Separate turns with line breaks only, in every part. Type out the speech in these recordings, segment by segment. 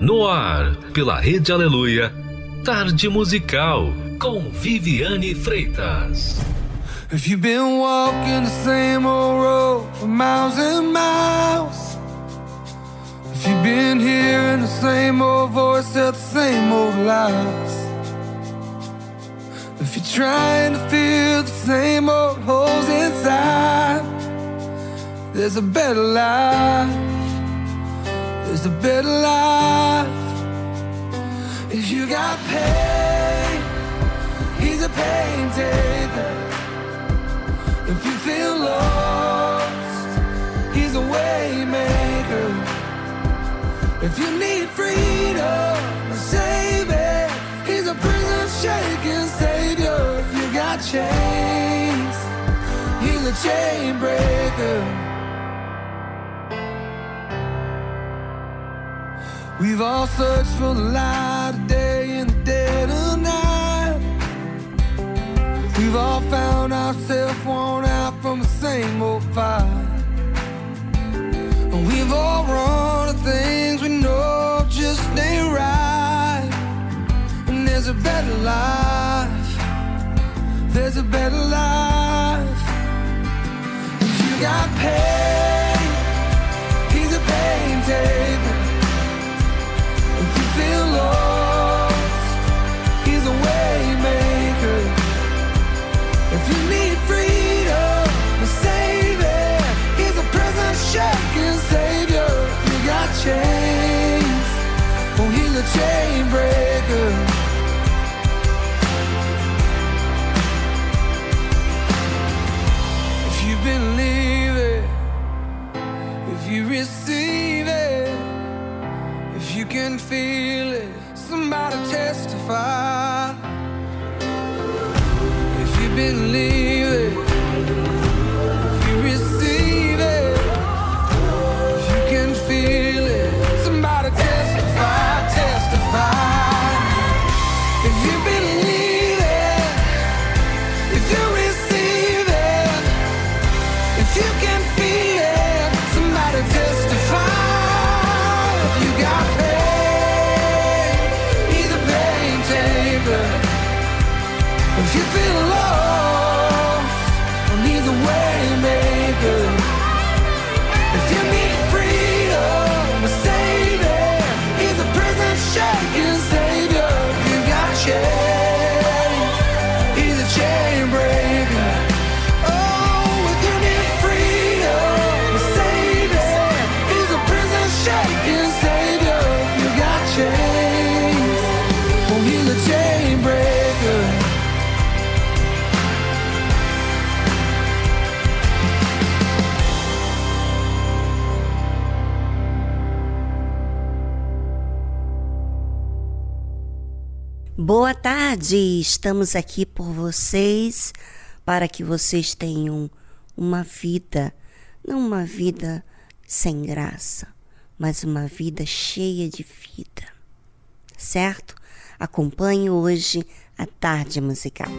No ar, pela Rede Aleluia, Tarde Musical, com Viviane Freitas.
If you've been walking the same old road for miles and miles, if you've been hearing the same old voice at the same old lies, if you're trying to fill the same old holes inside, there's a better life. There's a better life. If you got pain, he's a pain taker. If you feel lost, he's a way maker. If you need freedom, a savior, he's a prison shaking savior. If you got chains, he's a chain breaker. We've all searched for the light of day in the dead of night. We've all found ourselves worn out from the same old fight. And we've all run to things we know just ain't right. And there's a better life. There's a better life. If you got pain, he's a pain taker feel lost, he's a way maker. If you need freedom, savior, he's a prison shaking savior. You got chains, oh he's a chain breaker. Been leaving, if you receive it, can feel it, somebody testify. If you've been leaving,
Boa tarde, estamos aqui por vocês para que vocês tenham uma vida, não uma vida sem graça, mas uma vida cheia de vida, certo? Acompanhe hoje a tarde musical.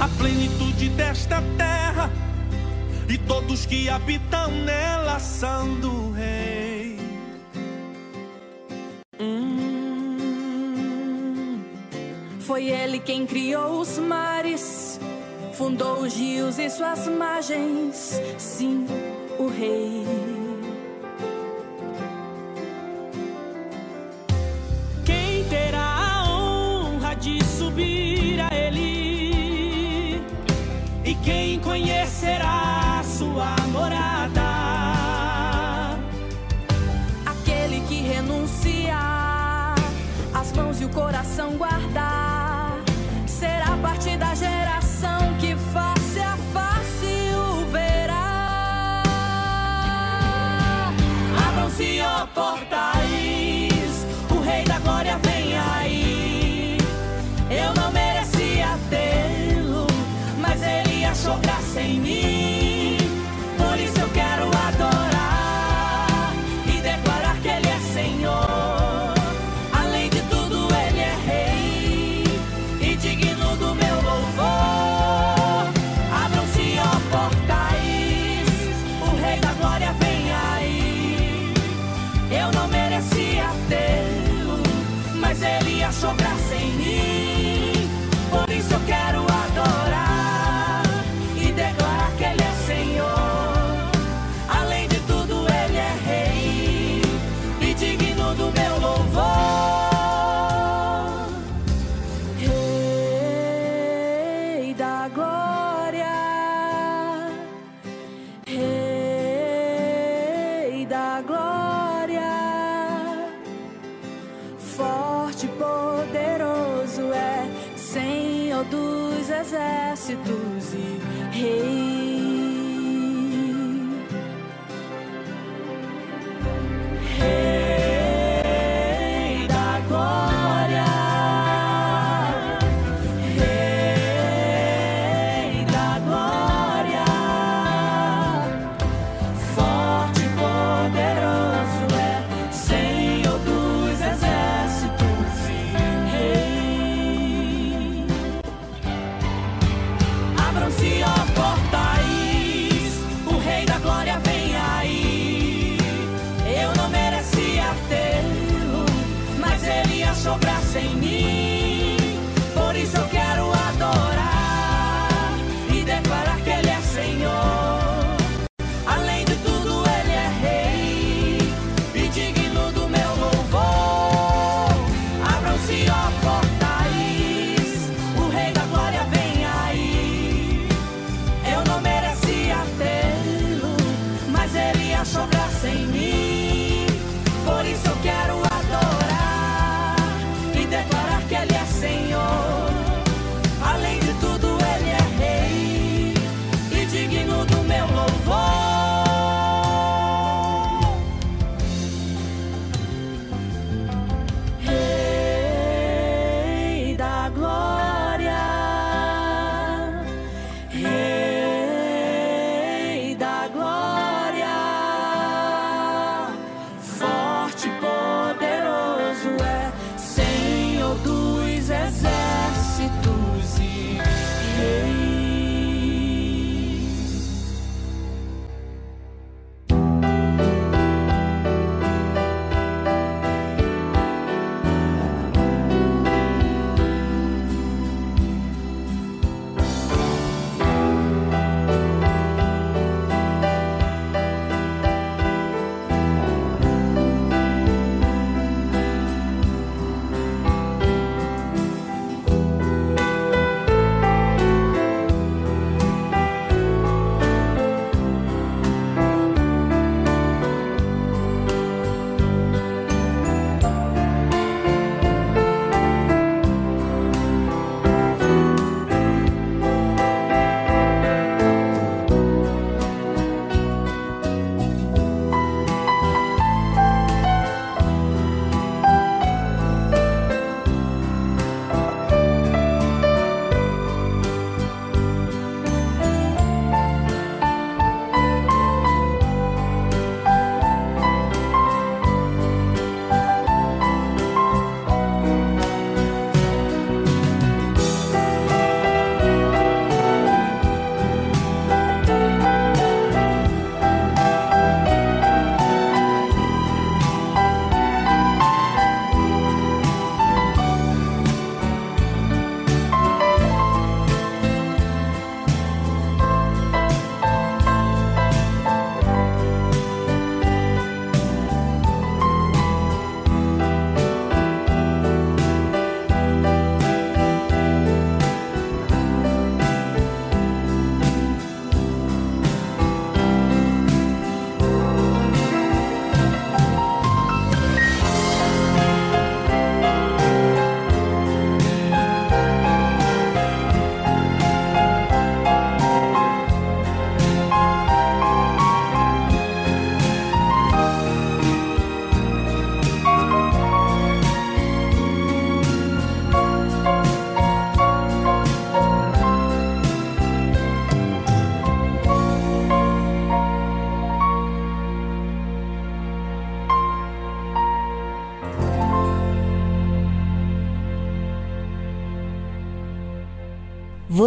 A plenitude desta terra e todos que habitam nela são do Rei.
Hum. Foi ele quem criou os mares, fundou os rios e suas margens. Sim, o Rei.
Quem terá a honra de subir E quem conhecerá sua morada?
Aquele que renunciar as mãos e o coração guardar será parte da geração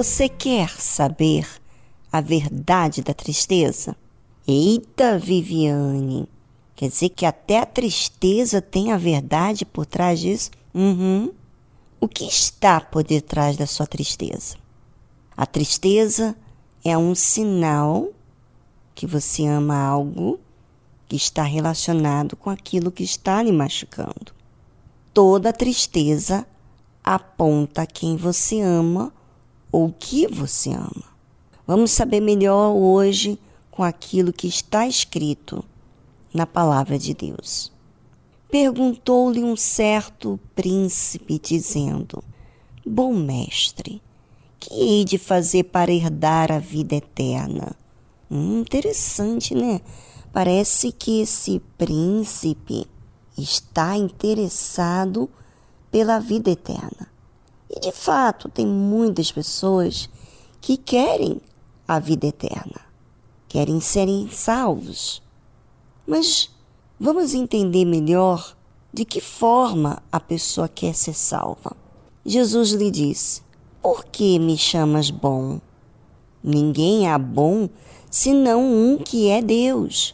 Você quer saber a verdade da tristeza? Eita, Viviane! Quer dizer que até a tristeza tem a verdade por trás disso? Uhum. O que está por detrás da sua tristeza? A tristeza é um sinal que você ama algo que está relacionado com aquilo que está lhe machucando. Toda tristeza aponta quem você ama ou o que você ama. Vamos saber melhor hoje com aquilo que está escrito na palavra de Deus. Perguntou-lhe um certo príncipe, dizendo: Bom mestre, que hei de fazer para herdar a vida eterna? Hum, interessante, né? Parece que esse príncipe está interessado pela vida eterna. E de fato, tem muitas pessoas que querem a vida eterna, querem serem salvos. Mas vamos entender melhor de que forma a pessoa quer ser salva. Jesus lhe disse: Por que me chamas bom? Ninguém há bom senão um que é Deus.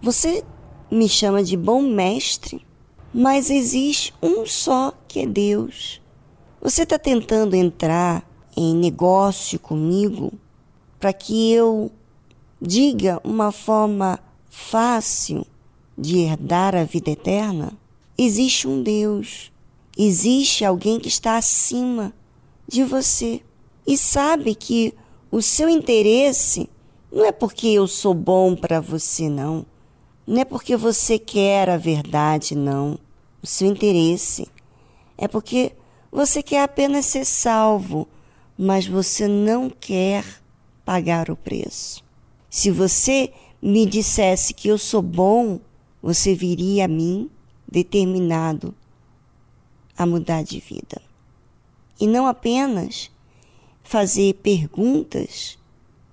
Você me chama de bom mestre, mas existe um só que é Deus. Você está tentando entrar em negócio comigo para que eu diga uma forma fácil de herdar a vida eterna? Existe um Deus, existe alguém que está acima de você e sabe que o seu interesse não é porque eu sou bom para você, não. Não é porque você quer a verdade, não. O seu interesse é porque você quer apenas ser salvo, mas você não quer pagar o preço. Se você me dissesse que eu sou bom, você viria a mim determinado a mudar de vida. E não apenas fazer perguntas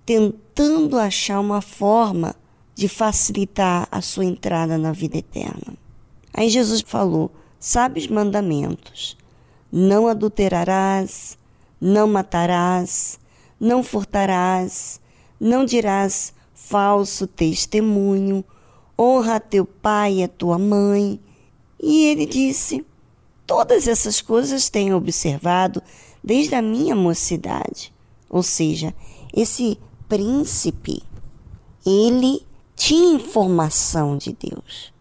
tentando achar uma forma de facilitar a sua entrada na vida eterna. Aí Jesus falou: sabe os mandamentos: não adulterarás, não matarás, não furtarás, não dirás falso testemunho, honra a teu pai e a tua mãe. E ele disse: Todas essas coisas tenho observado desde a minha mocidade. Ou seja, esse príncipe, ele tinha informação de Deus,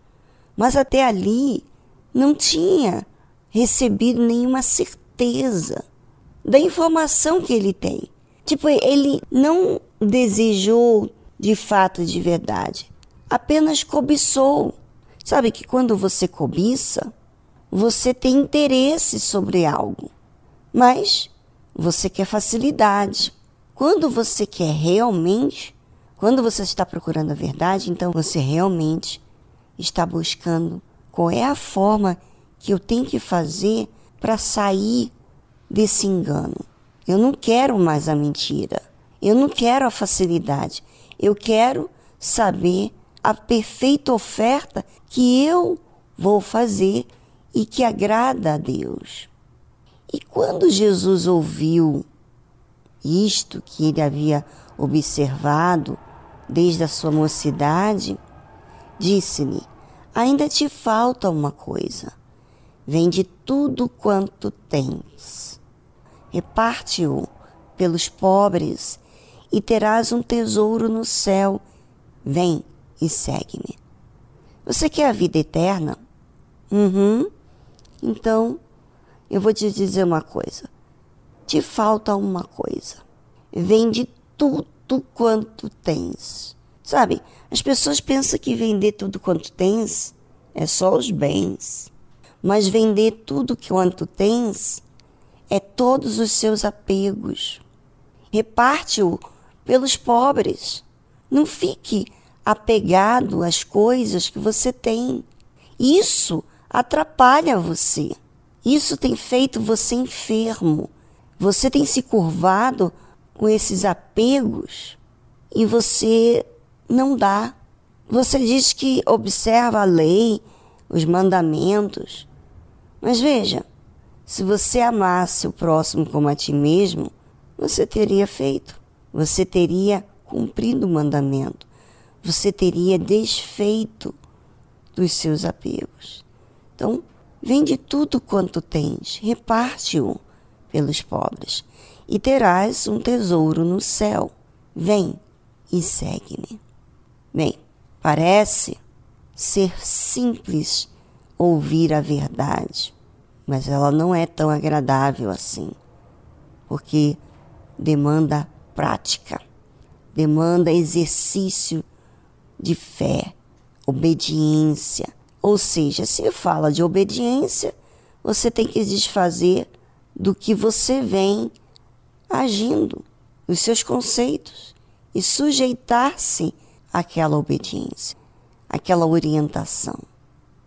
mas até ali não tinha recebido nenhuma certeza da informação que ele tem. Tipo, ele não desejou de fato, de verdade, apenas cobiçou. Sabe que quando você cobiça, você tem interesse sobre algo, mas você quer facilidade. Quando você quer realmente, quando você está procurando a verdade, então você realmente está buscando qual é a forma que eu tenho que fazer para sair desse engano. Eu não quero mais a mentira. Eu não quero a facilidade. Eu quero saber a perfeita oferta que eu vou fazer e que agrada a Deus. E quando Jesus ouviu isto que ele havia observado desde a sua mocidade, disse-lhe: Ainda te falta uma coisa. Vende tudo quanto tens. Reparte-o pelos pobres e terás um tesouro no céu. Vem e segue-me. Você quer a vida eterna? Uhum. Então, eu vou te dizer uma coisa. Te falta uma coisa. Vende tudo quanto tens. Sabe, as pessoas pensam que vender tudo quanto tens é só os bens. Mas vender tudo quanto tens é todos os seus apegos. Reparte-o pelos pobres. Não fique apegado às coisas que você tem. Isso atrapalha você. Isso tem feito você enfermo. Você tem se curvado com esses apegos e você não dá. Você diz que observa a lei, os mandamentos. Mas veja, se você amasse o próximo como a ti mesmo, você teria feito. Você teria cumprido o mandamento. Você teria desfeito dos seus apegos. Então, Vende tudo quanto tens, reparte-o pelos pobres, e terás um tesouro no céu. Vem e segue-me. Bem, parece ser simples ouvir a verdade, mas ela não é tão agradável assim, porque demanda prática, demanda exercício de fé, obediência. Ou seja, se fala de obediência, você tem que desfazer do que você vem agindo, os seus conceitos, e sujeitar-se àquela obediência, àquela orientação.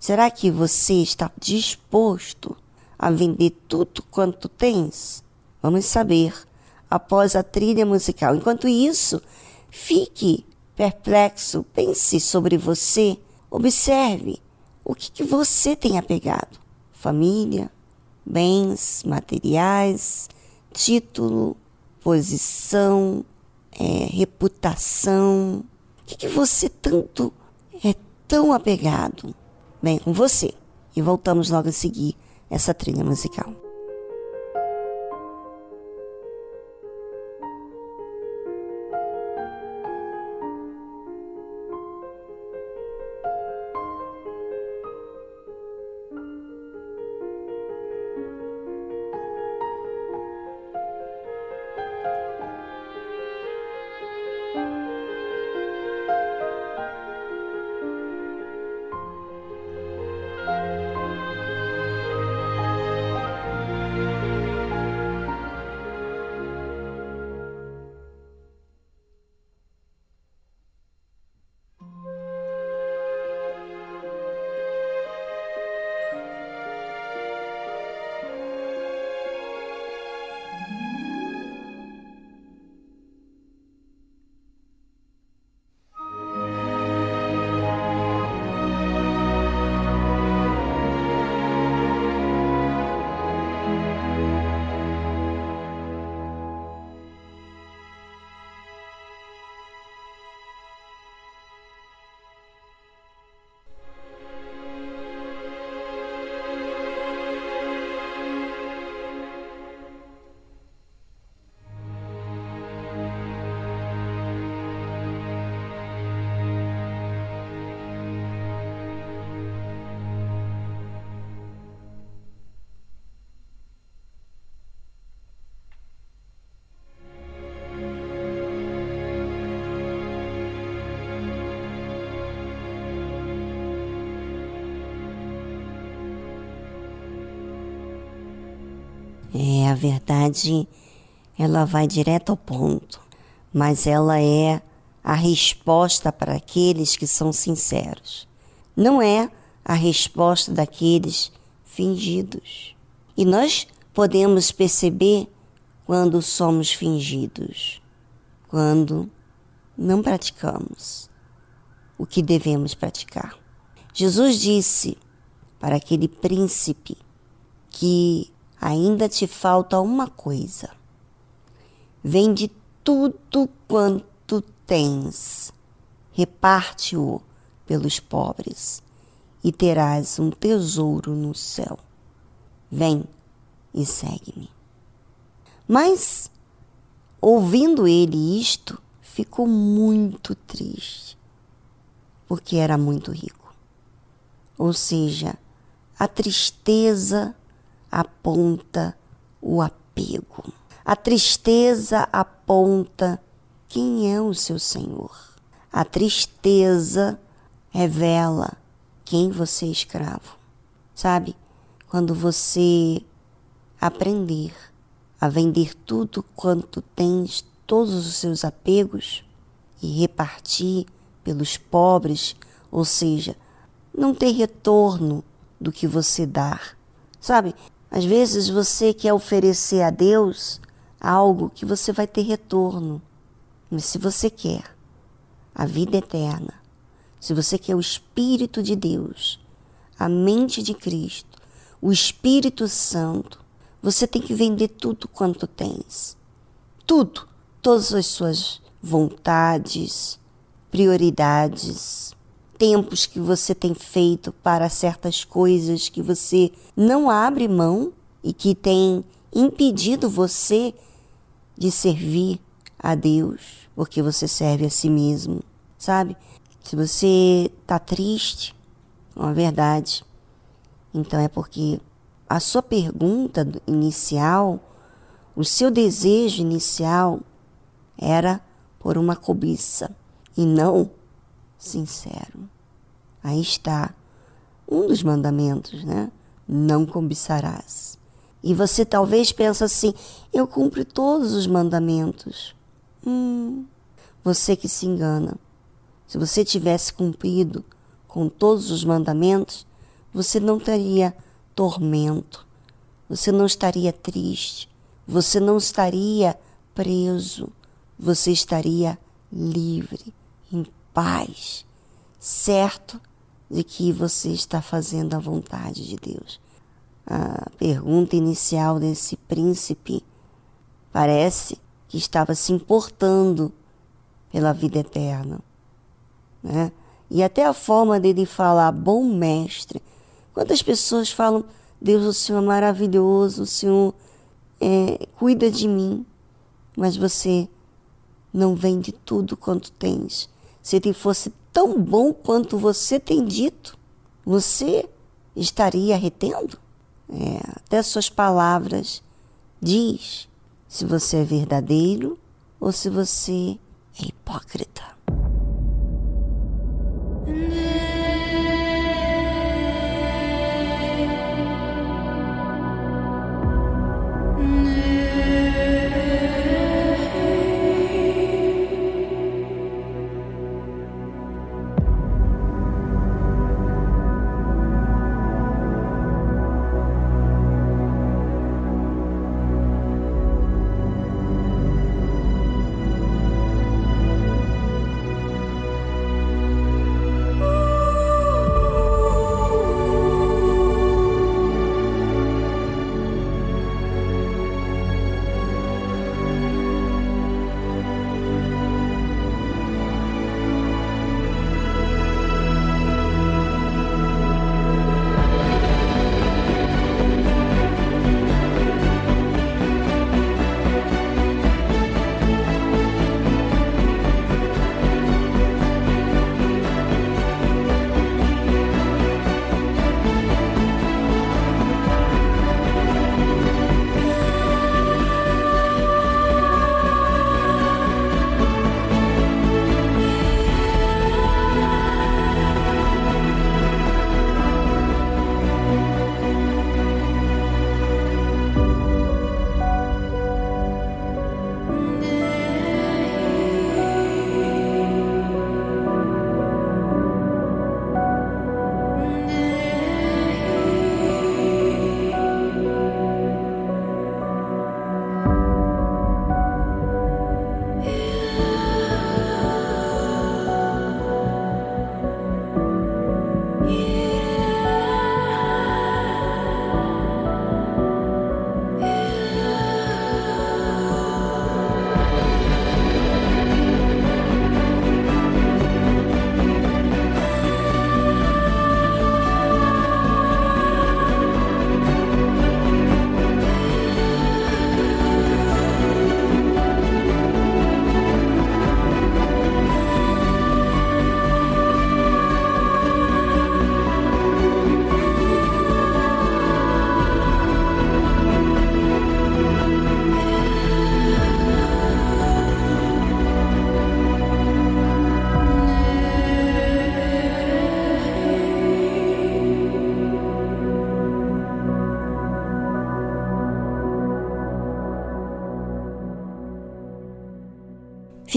Será que você está disposto a vender tudo quanto tens? Vamos saber após a trilha musical. Enquanto isso, fique perplexo, pense sobre você, observe o que, que você tem apegado: família, bens materiais, título, posição, é, reputação. O que, que você tanto é tão apegado? Bem, com você. E voltamos logo a seguir essa trilha musical. A verdade, ela vai direto ao ponto, mas ela é a resposta para aqueles que são sinceros. Não é a resposta daqueles fingidos. E nós podemos perceber quando somos fingidos, quando não praticamos o que devemos praticar. Jesus disse para aquele príncipe que ainda te falta uma coisa. Vende tudo quanto tens, reparte-o pelos pobres e terás um tesouro no céu. Vem e segue-me. Mas, ouvindo ele isto, ficou muito triste, porque era muito rico. Ou seja, a tristeza aponta o apego. A tristeza aponta quem é o seu Senhor. A tristeza revela quem você é escravo. Sabe? Quando você aprender a vender tudo quanto tens, todos os seus apegos e repartir pelos pobres, ou seja, não ter retorno do que você dar. Sabe? Às vezes você quer oferecer a Deus algo que você vai ter retorno. Mas se você quer a vida eterna, se você quer o Espírito de Deus, a mente de Cristo, o Espírito Santo, você tem que vender tudo quanto tens. Tudo, todas as suas vontades, prioridades, tempos que você tem feito para certas coisas que você não abre mão e que tem impedido você de servir a Deus, porque você serve a si mesmo, sabe? Se você está triste, é uma verdade, então é porque a sua pergunta inicial, o seu desejo inicial era por uma cobiça e não sincero. Aí está um dos mandamentos, né? Não cobiçarás. E você talvez pense assim: eu cumpro todos os mandamentos. Hum, você que se engana. Se você tivesse cumprido com todos os mandamentos, você não teria tormento, você não estaria triste, você não estaria preso, você estaria livre, em paz, certo de que você está fazendo a vontade de Deus. A pergunta inicial desse príncipe parece que estava se importando pela vida eterna. Né? E até a forma dele falar, bom mestre. Quantas pessoas falam, Deus, o Senhor é maravilhoso, o Senhor é, cuida de mim, mas você não vende tudo quanto tens. Se ele fosse tão bom quanto você tem dito, você estaria retendo? É, até suas palavras diz se você é verdadeiro ou se você é hipócrita.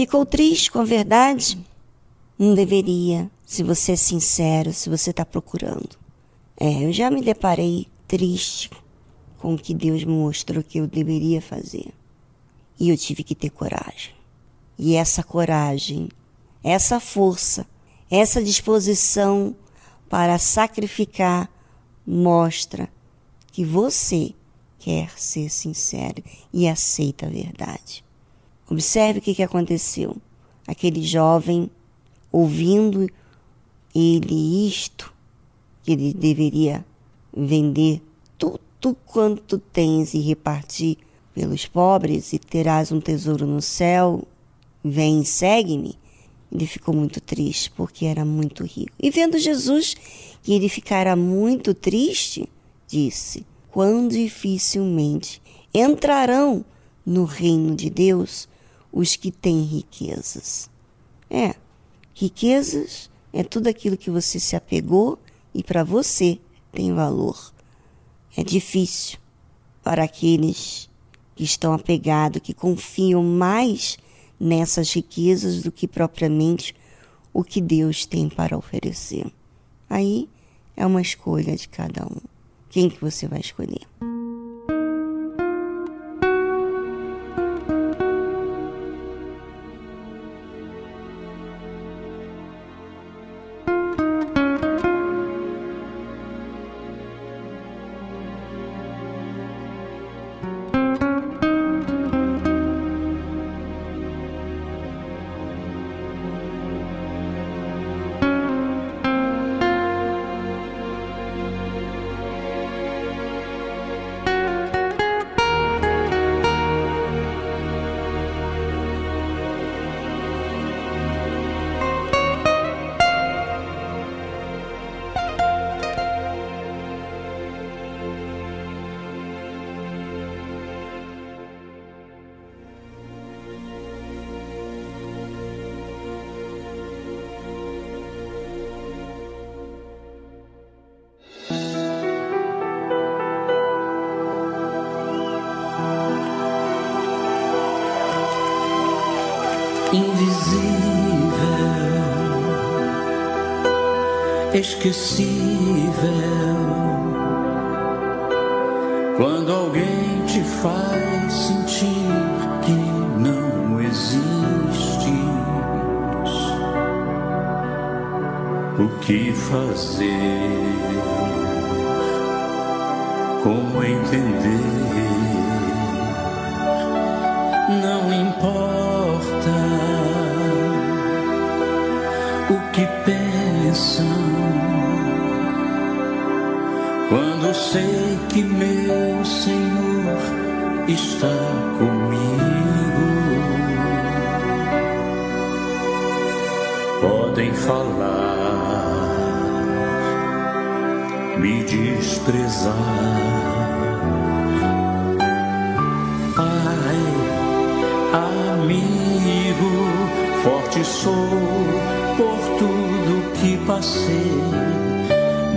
Ficou triste com a verdade? Não deveria, se você é sincero, se você está procurando. É, eu já me deparei triste com o que Deus me mostrou que eu deveria fazer. E eu tive que ter coragem. E essa coragem, essa força, essa disposição para sacrificar mostra que você quer ser sincero e aceita a verdade. Observe o que, que aconteceu. Aquele jovem, ouvindo ele isto, que ele deveria vender tudo quanto tens e repartir pelos pobres e terás um tesouro no céu, vem segue-me. Ele ficou muito triste porque era muito rico. E vendo Jesus que ele ficara muito triste, disse: Quão dificilmente entrarão no reino de Deus os que têm riquezas. É, riquezas é tudo aquilo que você se apegou e para você tem valor. É difícil para aqueles que estão apegados, que confiam mais nessas riquezas do que propriamente o que Deus tem para oferecer. Aí é uma escolha de cada um. Quem que você vai escolher?
Inesquecível. Quando alguém te faz sentir que não existes, o que fazer? Como entender? Não importa o que pensam quando sei que meu Senhor está comigo. Podem falar, me desprezar. Pai, amigo, forte sou por tudo que passei.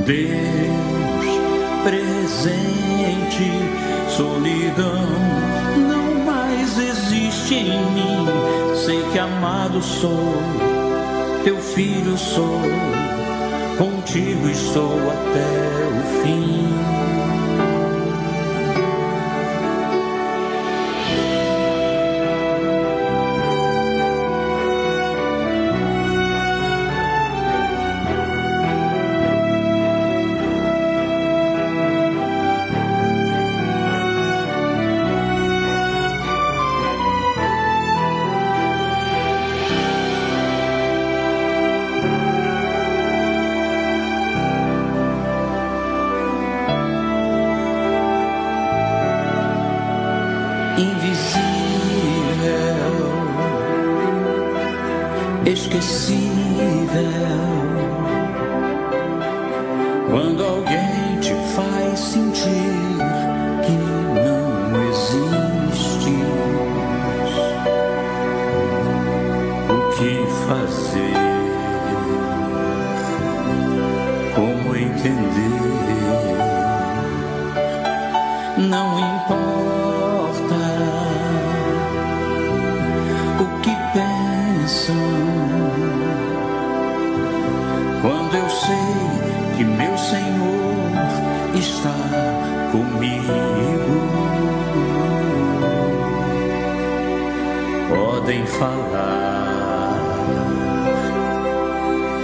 Deus presente, solidão não mais existe em mim. Sei que amado sou, teu filho sou, contigo estou até o fim.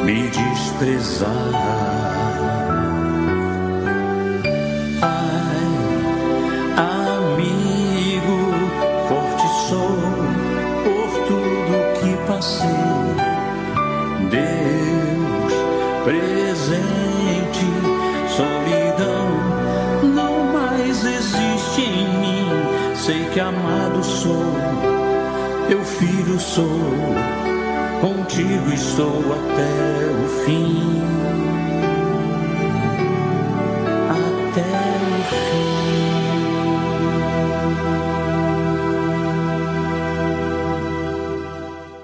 me desprezar. Ai, amigo, forte sou por tudo que passei. Deus presente, solidão não mais existe em mim. Sei que amado sou, eu filho sou contigo estou até o fim. Até o
fim.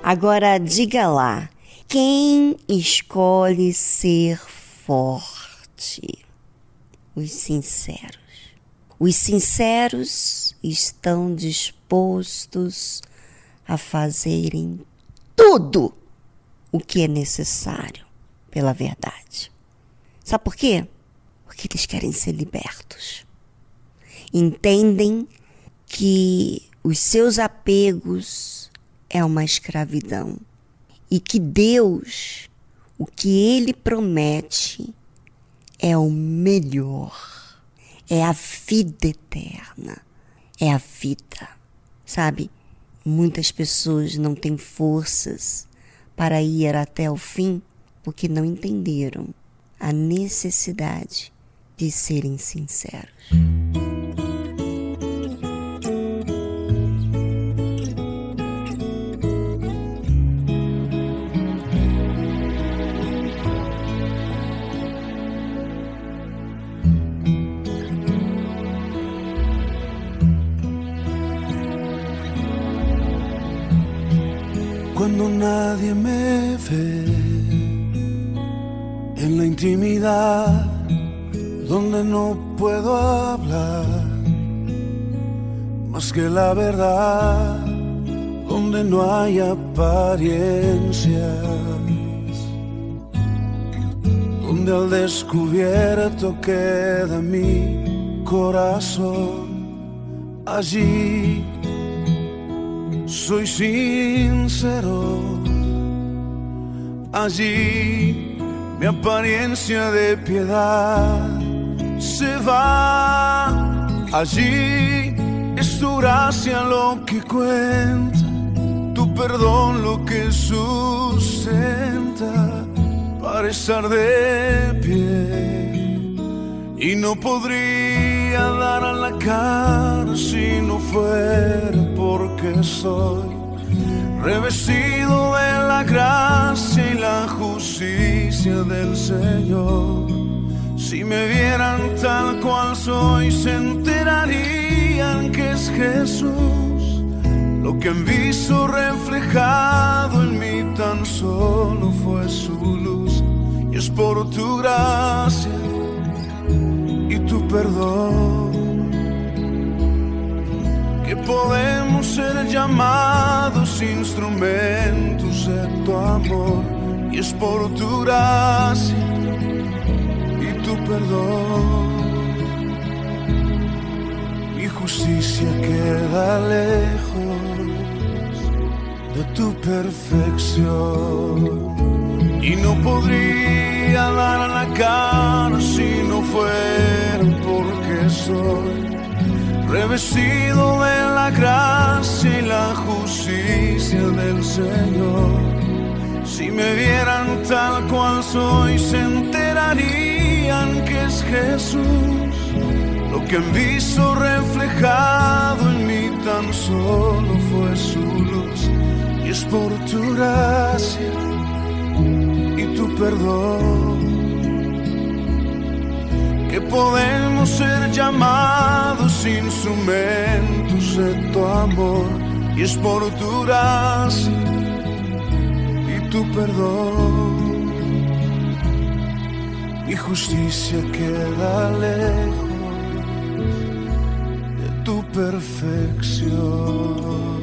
Agora diga lá, quem escolhe ser forte? Os sinceros. Os sinceros estão dispostos a fazerem tudo o que é necessário pela verdade. Sabe por quê? Porque eles querem ser libertos. Entendem que os seus apegos é uma escravidão e que Deus, o que ele promete, é o melhor é a vida eterna, é a vida, sabe? Muitas pessoas não têm forças para ir até o fim porque não entenderam a necessidade de serem sinceros.
Nadie me ve. En la intimidad donde no puedo hablar. Más que la verdad donde no hay apariencias. Donde al descubierto queda mi corazón allí soy sincero. Allí mi apariencia de piedad se va. Allí es tu gracia lo que cuenta, tu perdón lo que sustenta para estar de pie. Y no podría dar a la cara si no fuera porque soy revestido de la gracia y la justicia del Señor. Si me vieran tal cual soy, se enterarían que es Jesús. Lo que han visto reflejado en mí tan solo fue su luz. Y es por tu gracia tu perdón. Que podemos ser llamados instrumentos de tu amor. Y es por tu gracia y tu perdón. Mi justicia queda lejos de tu perfección. Y no podría dar la cara si no fuera porque soy revestido de la gracia y la justicia del Señor. Si me vieran tal cual soy, se enterarían que es Jesús. Lo que han visto reflejado en mí tan solo fue su luz. Y es por tu gracia que podemos ser llamados instrumentos de tu amor y es por tu gracia y tu perdón. Mi justicia queda lejos de tu perfección.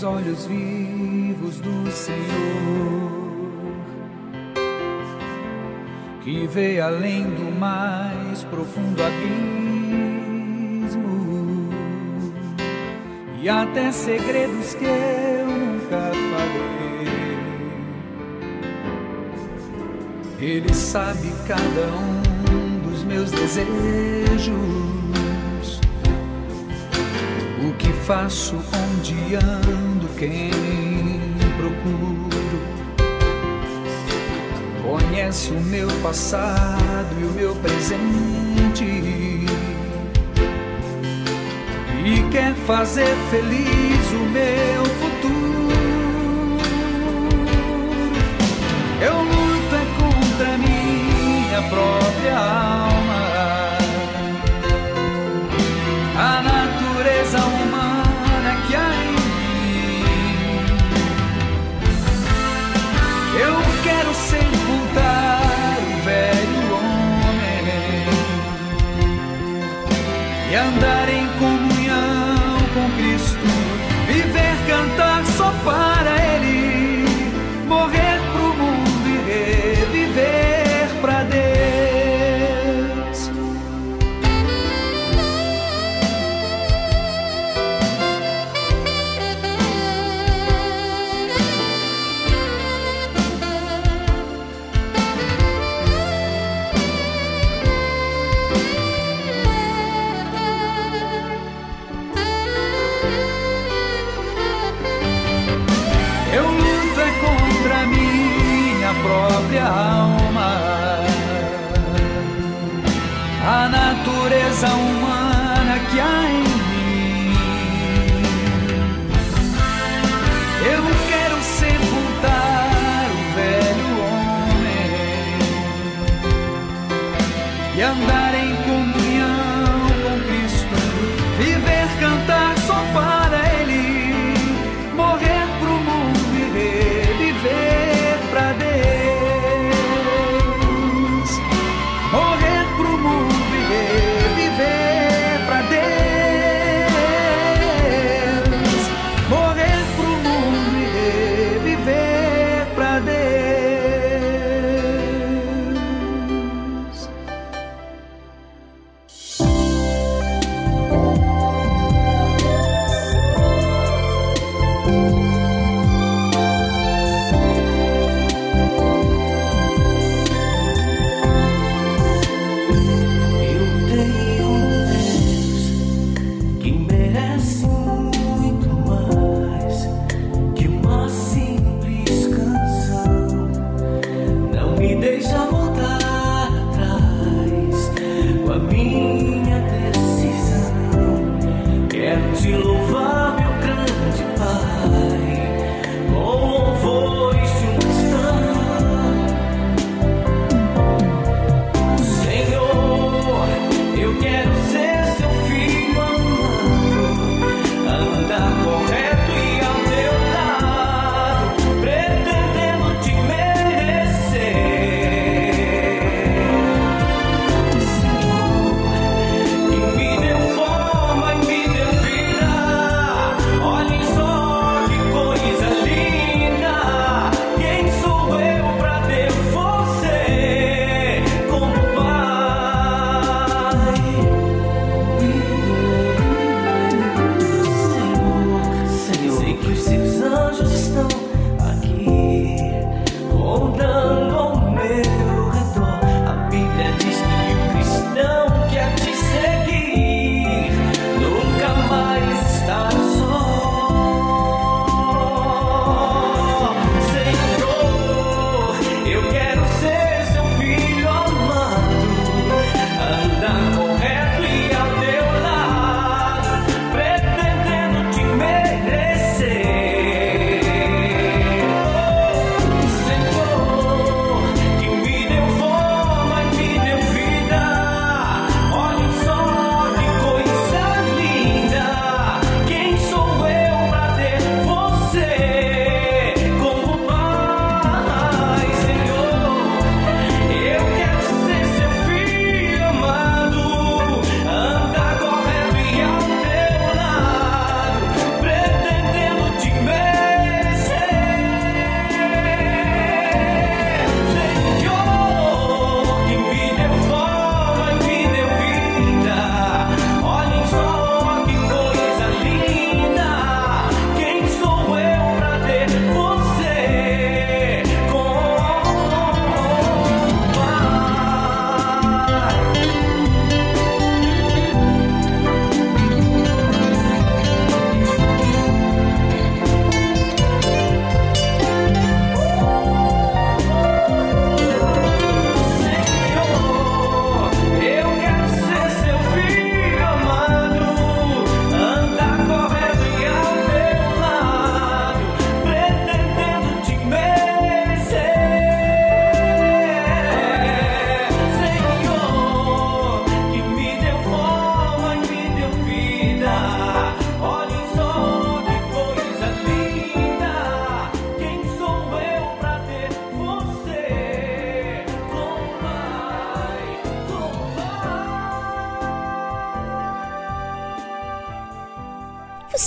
os olhos vivos do Senhor, que vê além do mais profundo abismo e até segredos que eu nunca falei. Ele sabe cada um dos meus desejos. O que faço, onde ando quem procuro. Conhece o meu passado e o meu presente. E quer fazer feliz o meu futuro. Eu luto é contra minha própria alma.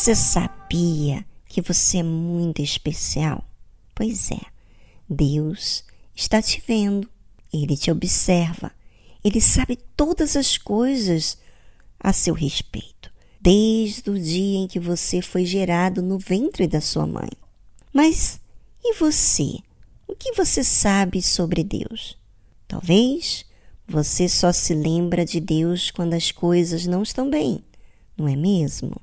Você sabia que você é muito especial? Pois é, Deus está te vendo, Ele te observa, Ele sabe todas as coisas a seu respeito, desde o dia em que você foi gerado no ventre da sua mãe. Mas e você? O que você sabe sobre Deus? Talvez você só se lembra de Deus quando as coisas não estão bem, não é mesmo?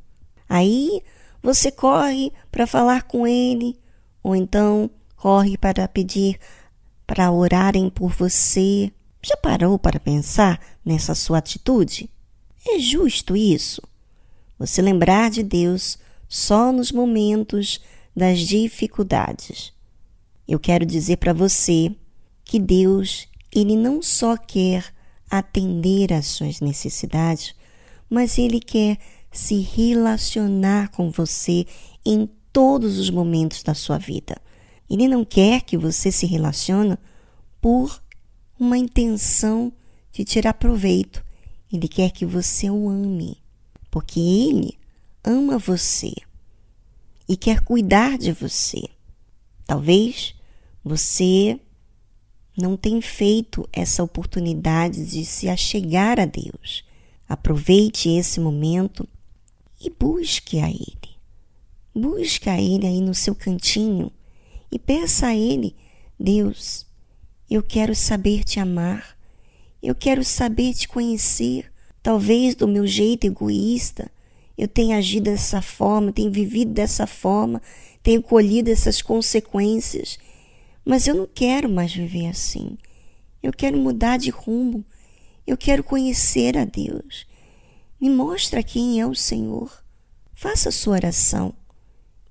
Aí você corre para falar com ele, ou então corre para pedir para orarem por você. Já parou para pensar nessa sua atitude? É justo isso? Você lembrar de Deus só nos momentos das dificuldades. Eu quero dizer para você que Deus, ele não só quer atender às suas necessidades, mas ele quer se relacionar com você em todos os momentos da sua vida. Ele não quer que você se relacione por uma intenção de tirar proveito. Ele quer que você o ame, porque ele ama você e quer cuidar de você. Talvez você não tenha feito essa oportunidade de se achegar a Deus. Aproveite esse momento e busque a Ele. Busque a Ele aí no seu cantinho e peça a Ele: Deus, eu quero saber te amar, eu quero saber te conhecer. Talvez do meu jeito egoísta eu tenha agido dessa forma, tenha vivido dessa forma, tenha colhido essas consequências, mas eu não quero mais viver assim. Eu quero mudar de rumo. Eu quero conhecer a Deus. Me mostra quem é o Senhor. Faça sua oração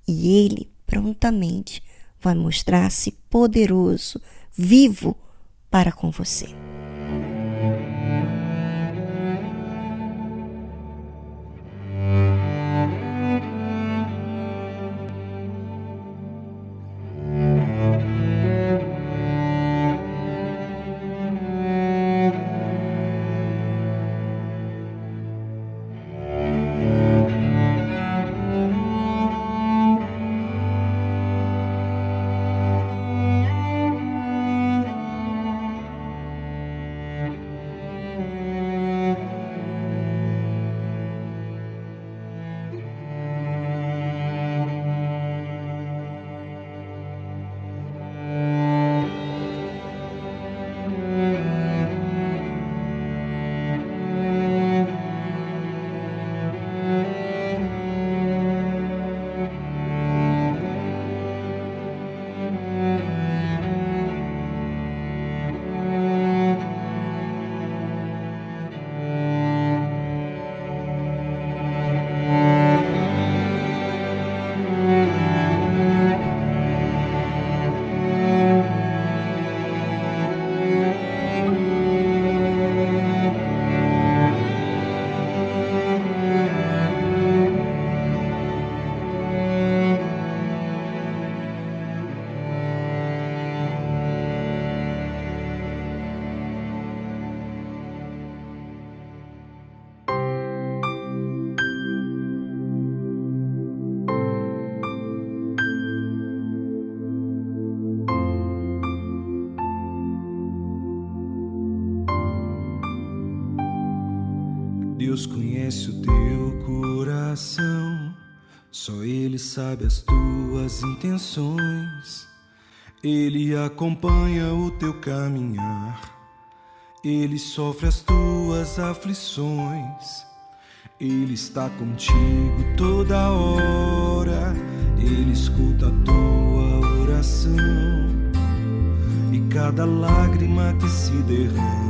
e Ele prontamente vai mostrar-se poderoso, vivo para com você.
Sabe as tuas intenções. Ele acompanha o teu caminhar, Ele sofre as tuas aflições. Ele está contigo toda hora, Ele escuta a tua oração e cada lágrima que se derrama.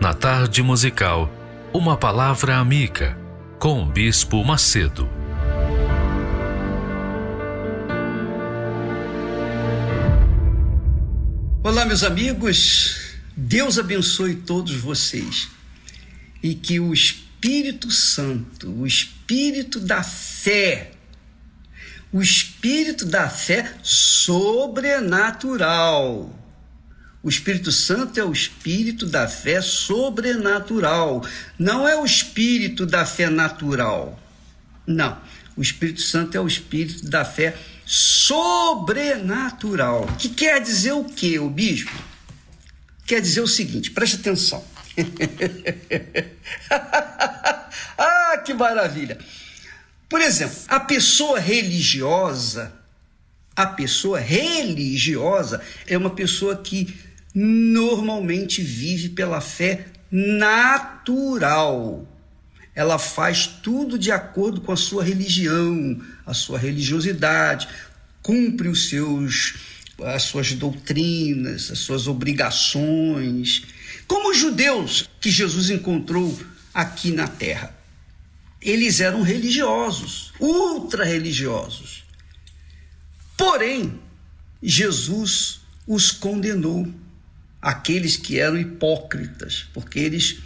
Na Tarde Musical, uma palavra amiga com o Bispo Macedo.
Olá, meus amigos. Deus abençoe todos vocês e que o Espírito Santo, o Espírito da fé, o Espírito da fé sobrenatural. O Espírito Santo é o Espírito da fé sobrenatural, não é o Espírito da fé natural. Não, o Espírito Santo é o Espírito da fé sobrenatural. Que quer dizer o que, o bispo? quer dizer o seguinte, preste atenção. ah, que maravilha! Por exemplo, a pessoa religiosa, a pessoa religiosa é uma pessoa que normalmente vive pela fé natural. Ela faz tudo de acordo com a sua religião, a sua religiosidade, cumpre os seus as suas doutrinas, as suas obrigações, como os judeus que Jesus encontrou aqui na terra. Eles eram religiosos, ultra religiosos. Porém, Jesus os condenou, aqueles que eram hipócritas, porque eles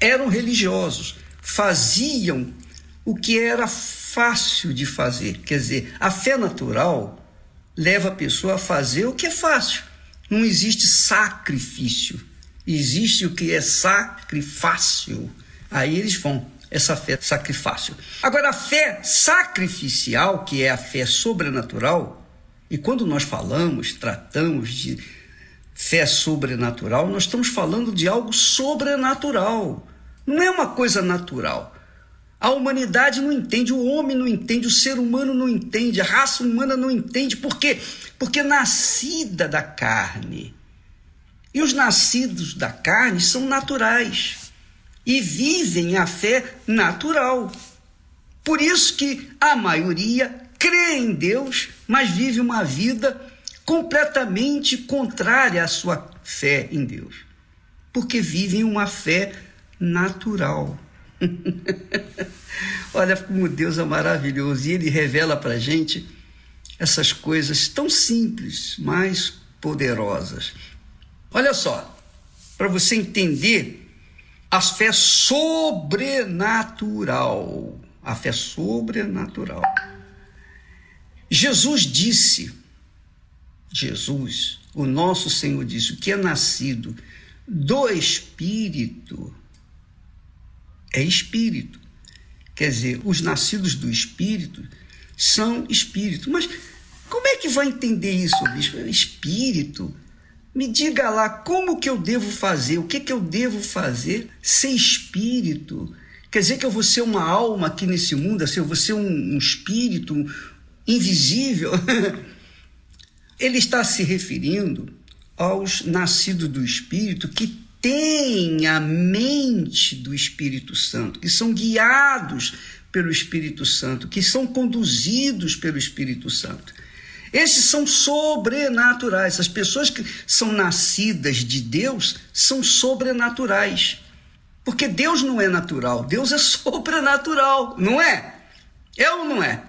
eram religiosos, faziam o que era fácil de fazer. Quer dizer, a fé natural leva a pessoa a fazer o que é fácil. Não existe sacrifício. Existe o que é sacrifácio. Aí eles vão, essa fé sacrifácio. Agora, a fé sacrificial, que é a fé sobrenatural, e quando nós falamos, tratamos de fé sobrenatural, nós estamos falando de algo sobrenatural. Não é uma coisa natural. A humanidade não entende, o homem não entende, o ser humano não entende, a raça humana não entende. Por quê? Porque nascida da carne. E os nascidos da carne são naturais e vivem a fé natural. Por isso que a maioria crê em Deus, mas vive uma vida completamente contrária à sua fé em Deus. Porque vivem uma fé natural. Olha como Deus é maravilhoso e Ele revela para gente essas coisas tão simples, mas poderosas. Olha só, para você entender a fé sobrenatural. A fé sobrenatural. Jesus disse, Jesus, o nosso Senhor disse, o que é nascido do Espírito é espírito. Quer dizer, os nascidos do espírito são espírito. Mas como é que vai entender isso, bispo? Espírito? Me diga lá como que eu devo fazer, o que que eu devo fazer ser espírito? Quer dizer que eu vou ser uma alma aqui nesse mundo, assim, eu vou ser um, um espírito invisível? Ele está se referindo aos nascidos do espírito que têm a mente do Espírito Santo, que são guiados pelo Espírito Santo, que são conduzidos pelo Espírito Santo. Esses são sobrenaturais. As pessoas que são nascidas de Deus são sobrenaturais. Porque Deus não é natural, Deus é sobrenatural, não é? É ou não é?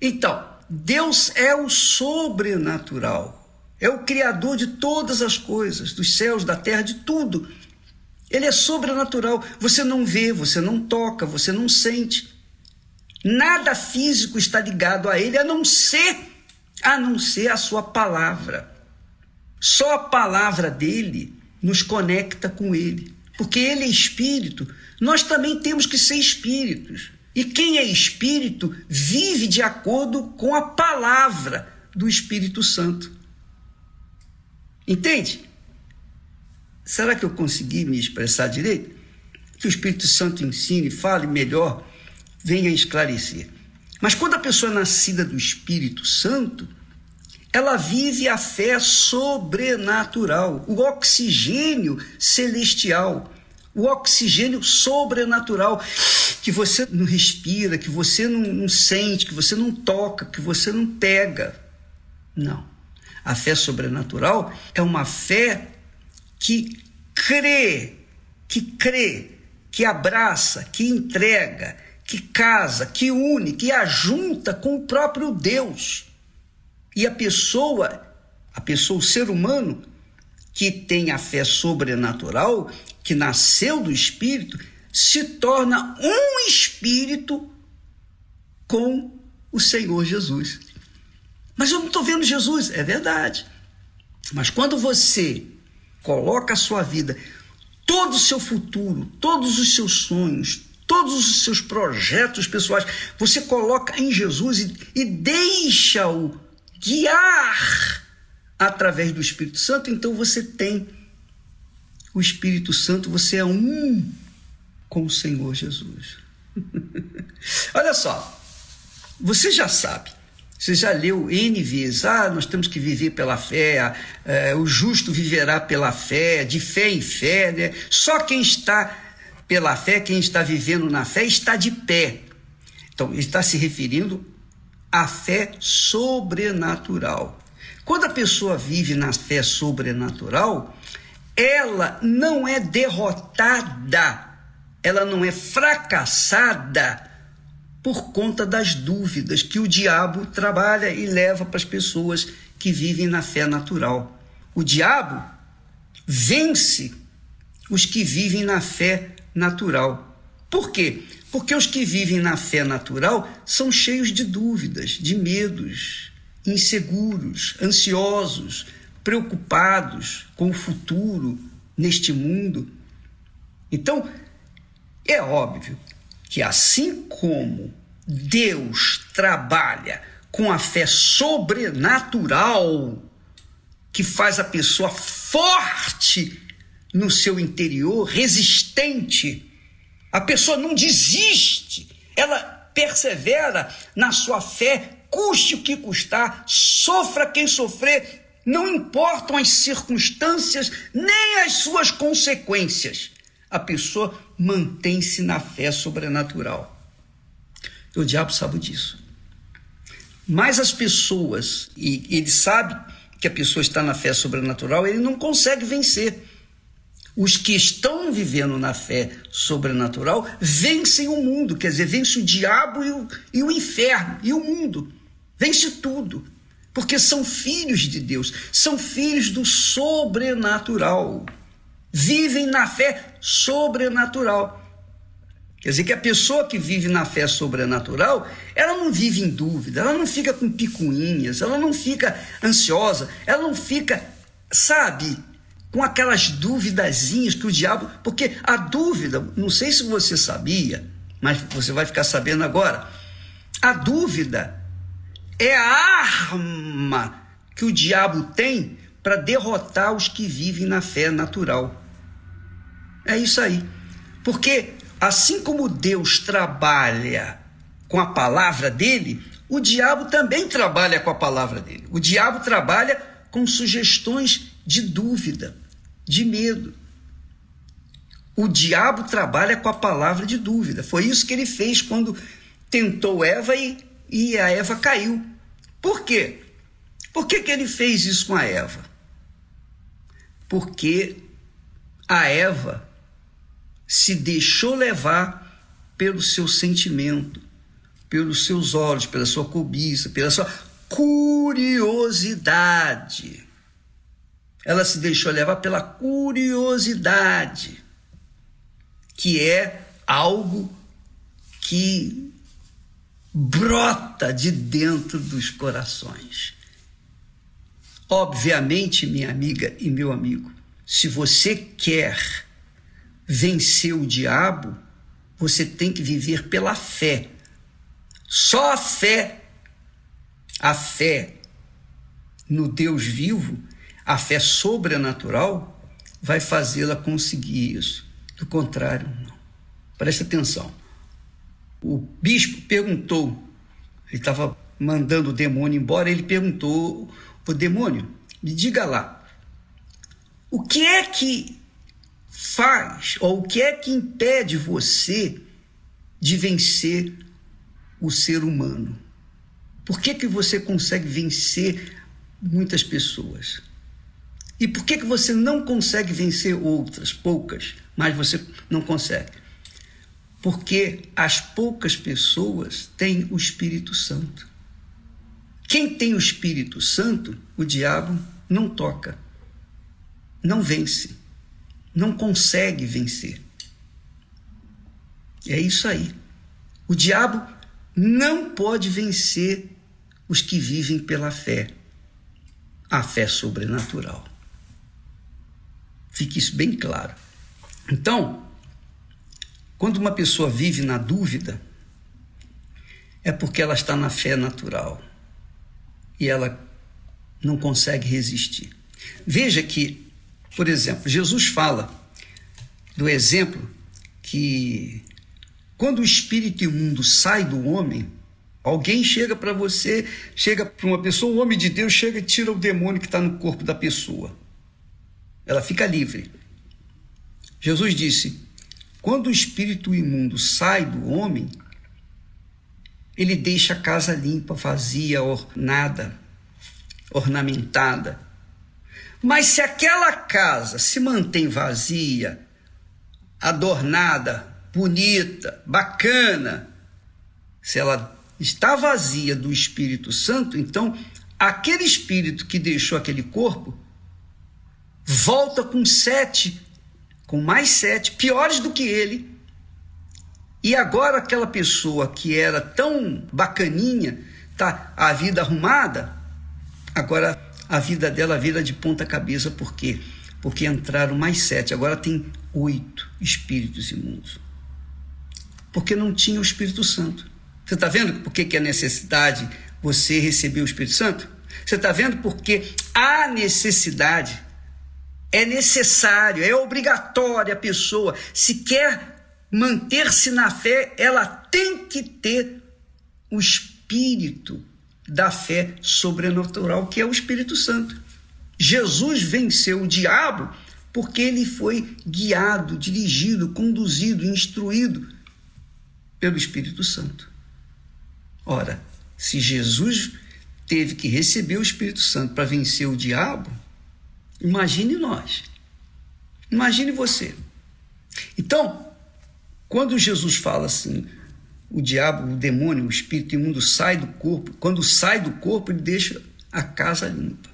Então, Deus é o sobrenatural. É o Criador de todas as coisas, dos céus, da terra, de tudo. Ele é sobrenatural. Você não vê, você não toca, você não sente. Nada físico está ligado a ele, a não ser, a não ser a sua palavra. Só a palavra dele nos conecta com ele. Porque ele é espírito, nós também temos que ser espíritos. E quem é espírito vive de acordo com a palavra do Espírito Santo. Entende? Será que eu consegui me expressar direito? Que o Espírito Santo ensine, fale melhor, venha esclarecer. Mas quando a pessoa é nascida do Espírito Santo, ela vive a fé sobrenatural, o oxigênio celestial, o oxigênio sobrenatural, que você não respira, que você não, não sente, que você não toca, que você não pega. Não. A fé sobrenatural é uma fé que crê, que crê, que abraça, que entrega, que casa, que une, que ajunta com o próprio Deus. E a pessoa, a pessoa, o ser humano, que tem a fé sobrenatural, que nasceu do Espírito, se torna um Espírito com o Senhor Jesus. Mas eu não estou vendo Jesus. É verdade. Mas quando você coloca a sua vida, todo o seu futuro, todos os seus sonhos, todos os seus projetos pessoais, você coloca em Jesus e, e deixa-o guiar através do Espírito Santo, então você tem o Espírito Santo, você é um com o Senhor Jesus. Olha só, você já sabe, você já leu N vezes, ah, nós temos que viver pela fé, é, o justo viverá pela fé, de fé em fé, né? Só quem está pela fé, quem está vivendo na fé, está de pé. Então, ele está se referindo à fé sobrenatural. Quando a pessoa vive na fé sobrenatural, ela não é derrotada, ela não é fracassada por conta das dúvidas que o diabo trabalha e leva para as pessoas que vivem na fé natural. O diabo vence os que vivem na fé natural. Por quê? Porque os que vivem na fé natural são cheios de dúvidas, de medos, inseguros, ansiosos, preocupados com o futuro neste mundo. Então, é óbvio que assim como Deus trabalha com a fé sobrenatural, que faz a pessoa forte no seu interior, resistente, a pessoa não desiste, ela persevera na sua fé, custe o que custar, sofra quem sofrer, não importam as circunstâncias nem as suas consequências. A pessoa mantém-se na fé sobrenatural. O diabo sabe disso. Mas as pessoas, e ele sabe que a pessoa está na fé sobrenatural, ele não consegue vencer. Os que estão vivendo na fé sobrenatural vencem o mundo, quer dizer, vence o diabo e o, e o inferno e o mundo. Vence tudo porque são filhos de Deus, são filhos do sobrenatural. Vivem na fé sobrenatural. Quer dizer que a pessoa que vive na fé sobrenatural, ela não vive em dúvida, ela não fica com picuinhas, ela não fica ansiosa, ela não fica, sabe, com aquelas duvidazinhas que o diabo. Porque a dúvida, não sei se você sabia, mas você vai ficar sabendo agora. A dúvida é a arma que o diabo tem para derrotar os que vivem na fé natural. É isso aí. Porque assim como Deus trabalha com a palavra dele, o diabo também trabalha com a palavra dele. O diabo trabalha com sugestões de dúvida, de medo. O diabo trabalha com a palavra de dúvida. Foi isso que ele fez quando tentou Eva e e a Eva caiu. Por quê? Por que, que ele fez isso com a Eva? Porque a Eva se deixou levar pelo seu sentimento, pelos seus olhos, pela sua cobiça, pela sua curiosidade. Ela se deixou levar pela curiosidade, que é algo que brota de dentro dos corações. Obviamente, minha amiga e meu amigo, se você quer vencer o diabo, você tem que viver pela fé. Só a fé, a fé no Deus vivo, a fé sobrenatural, vai fazê-la conseguir isso. Do contrário, não. Preste atenção o bispo perguntou, ele estava mandando o demônio embora, ele perguntou o demônio, me diga lá, o que é que faz, ou o que é que impede você de vencer o ser humano? Por que, que você consegue vencer muitas pessoas? E por que, que você não consegue vencer outras, poucas, mas você não consegue? Porque as poucas pessoas têm o Espírito Santo. Quem tem o Espírito Santo, o diabo não toca, não vence, não consegue vencer. É isso aí. O diabo não pode vencer os que vivem pela fé, a fé sobrenatural. Fique isso bem claro. Então, quando uma pessoa vive na dúvida, é porque ela está na fé natural e ela não consegue resistir. Veja que, por exemplo, Jesus fala do exemplo que quando o espírito imundo sai do homem, alguém chega para você, chega para uma pessoa, o homem de Deus chega e tira o demônio que está no corpo da pessoa. Ela fica livre. Jesus disse: quando o espírito imundo sai do homem, ele deixa a casa limpa, vazia, ornada, ornamentada. Mas se aquela casa se mantém vazia, adornada, bonita, bacana, se ela está vazia do Espírito Santo, então aquele espírito que deixou aquele corpo volta com sete, com mais sete, piores do que ele. E agora aquela pessoa que era tão bacaninha, tá a vida arrumada, agora a vida dela vira de ponta cabeça, por quê? Porque entraram mais sete, agora tem oito espíritos imundos porque não tinha o Espírito Santo. Você está vendo por que, que é necessidade você receber o Espírito Santo? Você está vendo porque há necessidade, é necessário, é obrigatório a pessoa, se quer manter-se na fé, ela tem que ter o Espírito da fé sobrenatural, que é o Espírito Santo. Jesus venceu o diabo porque ele foi guiado, dirigido, conduzido, instruído pelo Espírito Santo. Ora, se Jesus teve que receber o Espírito Santo para vencer o diabo, imagine nós. Imagine você. Então, quando Jesus fala assim, o diabo, o demônio, o espírito imundo sai do corpo, quando sai do corpo, ele deixa a casa limpa.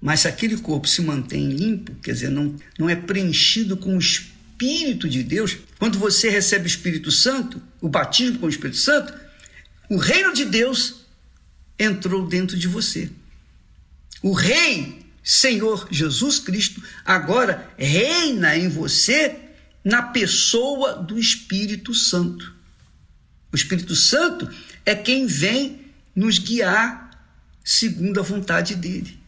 Mas se aquele corpo se mantém limpo, quer dizer, não, não é preenchido com o espírito Espírito de Deus, quando você recebe o Espírito Santo, o batismo com o Espírito Santo, o reino de Deus entrou dentro de você. O Rei, Senhor Jesus Cristo, agora reina em você na pessoa do Espírito Santo. O Espírito Santo é quem vem nos guiar segundo a vontade dele.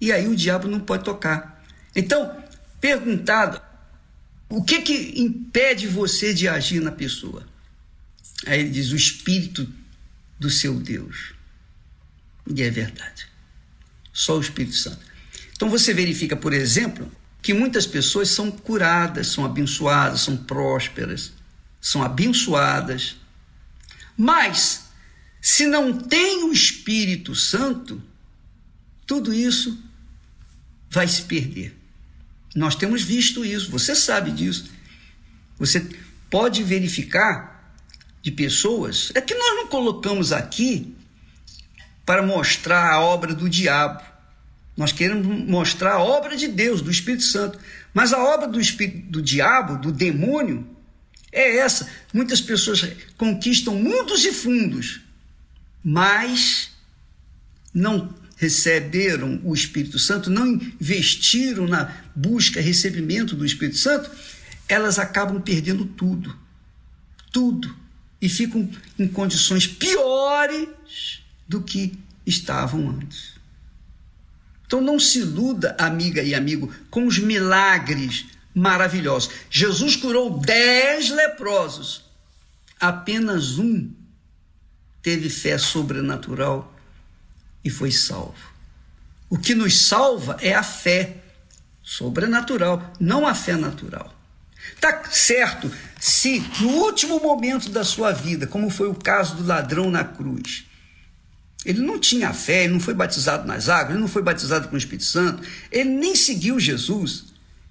E aí o diabo não pode tocar. Então, perguntado o que que impede você de agir na pessoa? Aí ele diz: o espírito do seu Deus. E é verdade. Só o Espírito Santo. Então você verifica, por exemplo, que muitas pessoas são curadas, são abençoadas, são prósperas, são abençoadas. Mas, se não tem o Espírito Santo, tudo isso vai se perder. Nós temos visto isso, você sabe disso. Você pode verificar de pessoas. É que nós não colocamos aqui para mostrar a obra do diabo. Nós queremos mostrar a obra de Deus, do Espírito Santo. Mas a obra do, espírito, do diabo, do demônio, é essa. Muitas pessoas conquistam mundos e fundos, mas não receberam o Espírito Santo, não investiram na busca, recebimento do Espírito Santo, elas acabam perdendo tudo. Tudo. E ficam em condições piores do que estavam antes. Então não se iluda, amiga e amigo, com os milagres maravilhosos. Jesus curou dez leprosos. Apenas um teve fé sobrenatural e foi salvo. O que nos salva é a fé sobrenatural, não a fé natural. Tá certo se no último momento da sua vida, como foi o caso do ladrão na cruz, ele não tinha fé, ele não foi batizado nas águas, ele não foi batizado com o Espírito Santo, ele nem seguiu Jesus.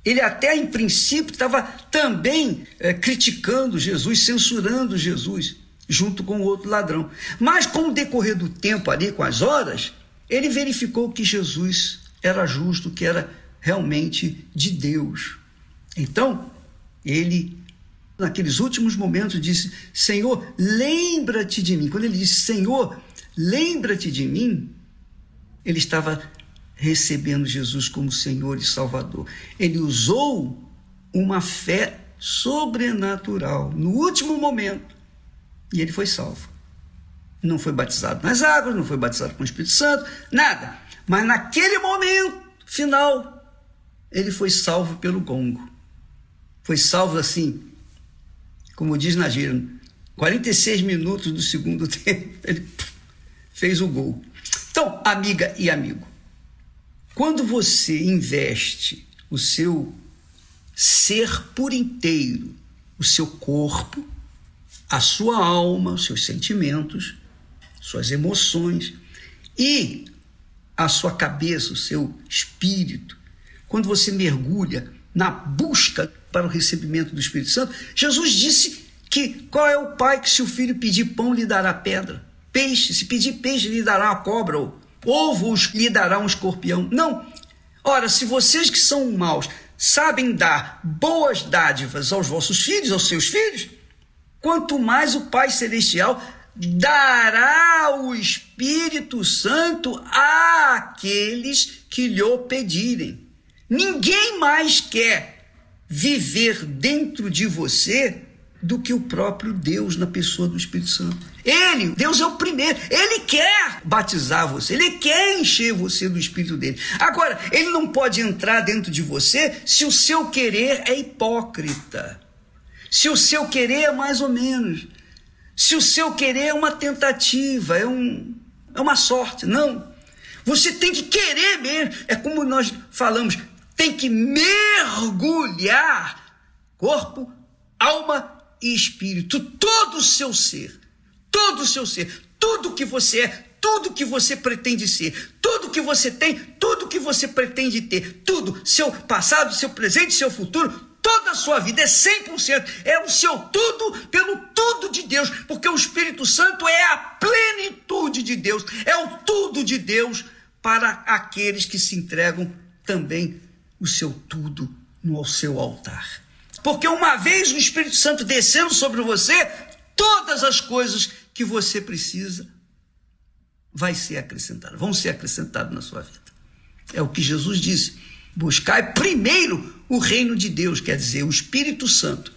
Ele até em princípio estava também é, criticando Jesus, censurando Jesus junto com o outro ladrão. Mas com o decorrer do tempo ali, com as horas, ele verificou que Jesus era justo, que era realmente de Deus. Então, ele, naqueles últimos momentos, disse: Senhor, lembra-te de mim. Quando ele disse: Senhor, lembra-te de mim, ele estava recebendo Jesus como Senhor e Salvador. Ele usou uma fé sobrenatural no último momento e ele foi salvo. Não foi batizado nas águas, não foi batizado com o Espírito Santo, nada. Mas naquele momento final, ele foi salvo pelo gongo. foi salvo assim, como diz na gíria, 46 minutos do segundo tempo, ele fez o gol. Então, amiga e amigo, quando você investe o seu ser por inteiro, o seu corpo, a sua alma, os seus sentimentos, suas emoções e a sua cabeça, o seu espírito, quando você mergulha na busca para o recebimento do Espírito Santo, Jesus disse que qual é o pai que se o filho pedir pão lhe dará pedra? Peixe, se pedir peixe lhe dará uma cobra, ou ovos lhe dará um escorpião. Não. Ora, se vocês que são maus sabem dar boas dádivas aos vossos filhos, aos seus filhos, quanto mais o Pai Celestial dará o Espírito Santo àqueles que lhe o pedirem. Ninguém mais quer viver dentro de você do que o próprio Deus na pessoa do Espírito Santo. Ele, Deus é o primeiro, ele quer batizar você, ele quer encher você do Espírito dele. Agora, ele não pode entrar dentro de você se o seu querer é hipócrita, se o seu querer é mais ou menos. Se o seu querer é uma tentativa, é, um, é uma sorte. Não. Você tem que querer mesmo. É como nós falamos, tem que mergulhar corpo, alma e espírito, todo o seu ser, todo o seu ser, tudo que você é, tudo que você pretende ser, tudo que você tem, tudo que você pretende ter, tudo, seu passado, seu presente, seu futuro, toda a sua vida, é 100%, é o seu tudo pelo tudo de Deus, porque o Espírito Santo é a plenitude de Deus, é o tudo de Deus para aqueles que se entregam também o seu tudo no seu altar. Porque uma vez o Espírito Santo descendo sobre você, todas as coisas que você precisa vai ser acrescentado, vão ser acrescentadas na sua vida. É o que Jesus disse: buscai primeiro o reino de Deus, quer dizer, o Espírito Santo,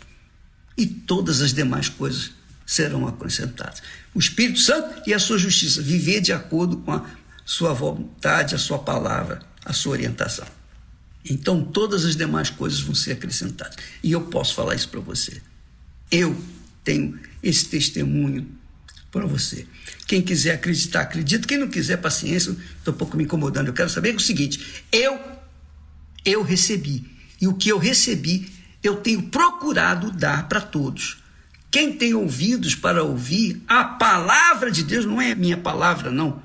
e todas as demais coisas serão acrescentadas. O Espírito Santo e a sua justiça, viver de acordo com a sua vontade, a sua palavra, a sua orientação. Então todas as demais coisas vão ser acrescentadas. E eu posso falar isso para você. Eu tenho esse testemunho para você. Quem quiser acreditar, acredita. Quem não quiser, paciência, estou um pouco me incomodando. Eu quero saber o seguinte: eu, eu recebi e o que eu recebi, eu tenho procurado dar para todos. Quem tem ouvidos para ouvir, a palavra de Deus não é minha palavra, não,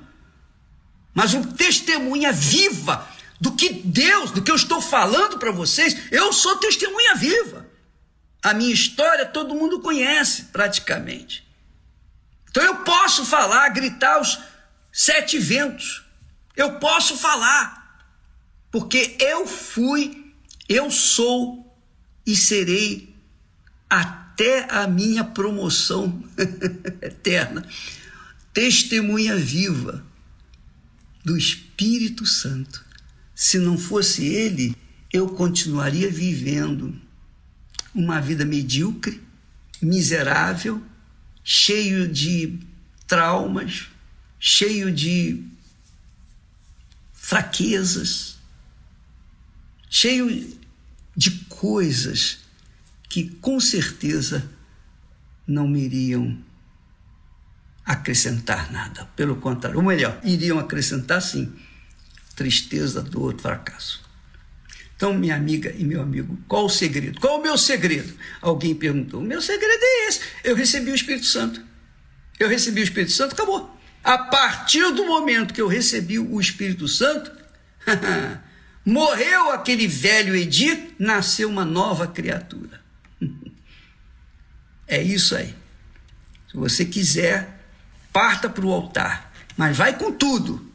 mas uma testemunha viva do que Deus, do que eu estou falando para vocês, eu sou testemunha viva. A minha história todo mundo conhece praticamente. Então eu posso falar, gritar aos sete ventos. Eu posso falar, porque eu fui eu sou e serei até a minha promoção eterna, testemunha viva do Espírito Santo. Se não fosse Ele, eu continuaria vivendo uma vida medíocre, miserável, cheio de traumas, cheio de fraquezas, cheio de coisas que com certeza não me iriam acrescentar nada. Pelo contrário, ou melhor, iriam acrescentar sim tristeza, dor, fracasso. Então, minha amiga e meu amigo, qual o segredo? Qual o meu segredo? Alguém perguntou. O meu segredo é esse. Eu recebi o Espírito Santo. Eu recebi o Espírito Santo, acabou. A partir do momento que eu recebi o Espírito Santo, Morreu aquele velho Edir, nasceu uma nova criatura. É isso aí. Se você quiser, parta para o altar, mas vai com tudo.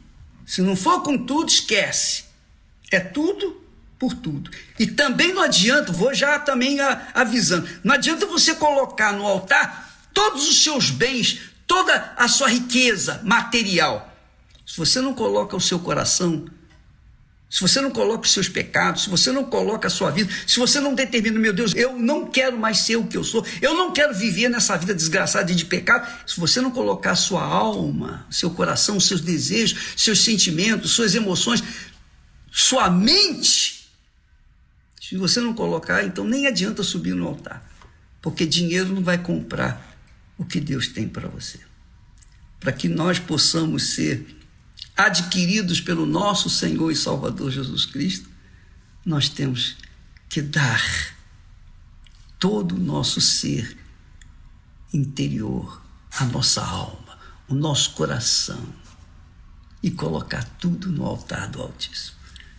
Se não for com tudo, esquece. É tudo por tudo. E também não adianta, vou já também avisando, não adianta você colocar no altar todos os seus bens, toda a sua riqueza material. Se você não coloca o seu coração se você não coloca os seus pecados, se você não coloca a sua vida, se você não determina, meu Deus, eu não quero mais ser o que eu sou, eu não quero viver nessa vida desgraçada de pecado, se você não colocar a sua alma, seu coração, seus desejos, seus sentimentos, suas emoções, sua mente
Se você não colocar, então nem adianta subir no altar, porque dinheiro não vai comprar o que Deus tem para você. Para que nós possamos ser adquiridos pelo nosso Senhor e Salvador Jesus Cristo, nós temos que dar todo o nosso ser interior, a nossa alma, o nosso coração e colocar tudo no altar do Altíssimo.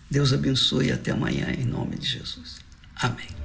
Deus abençoe e até amanhã, em nome de Jesus. Amém.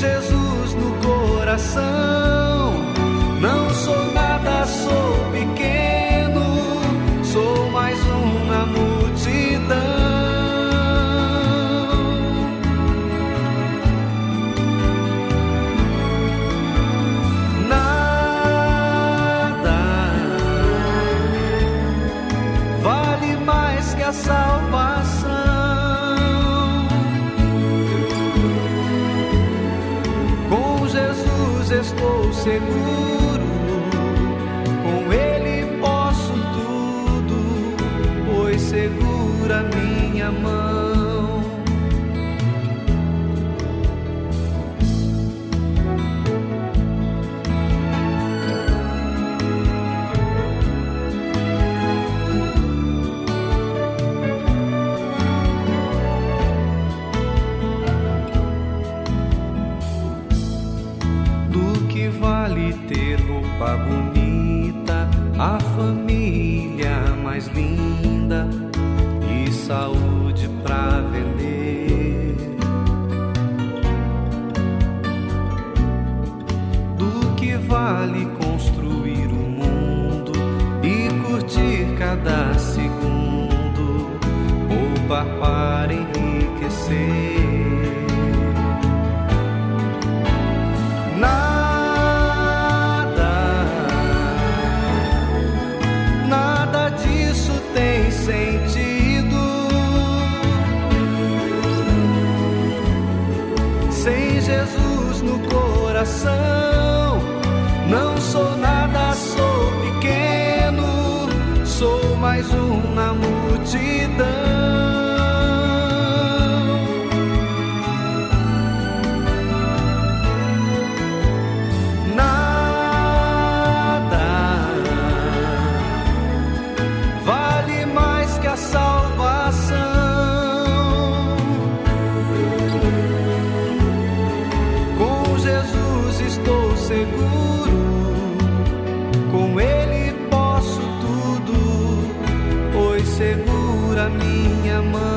Jesus no coração. multidão. minha
mãe.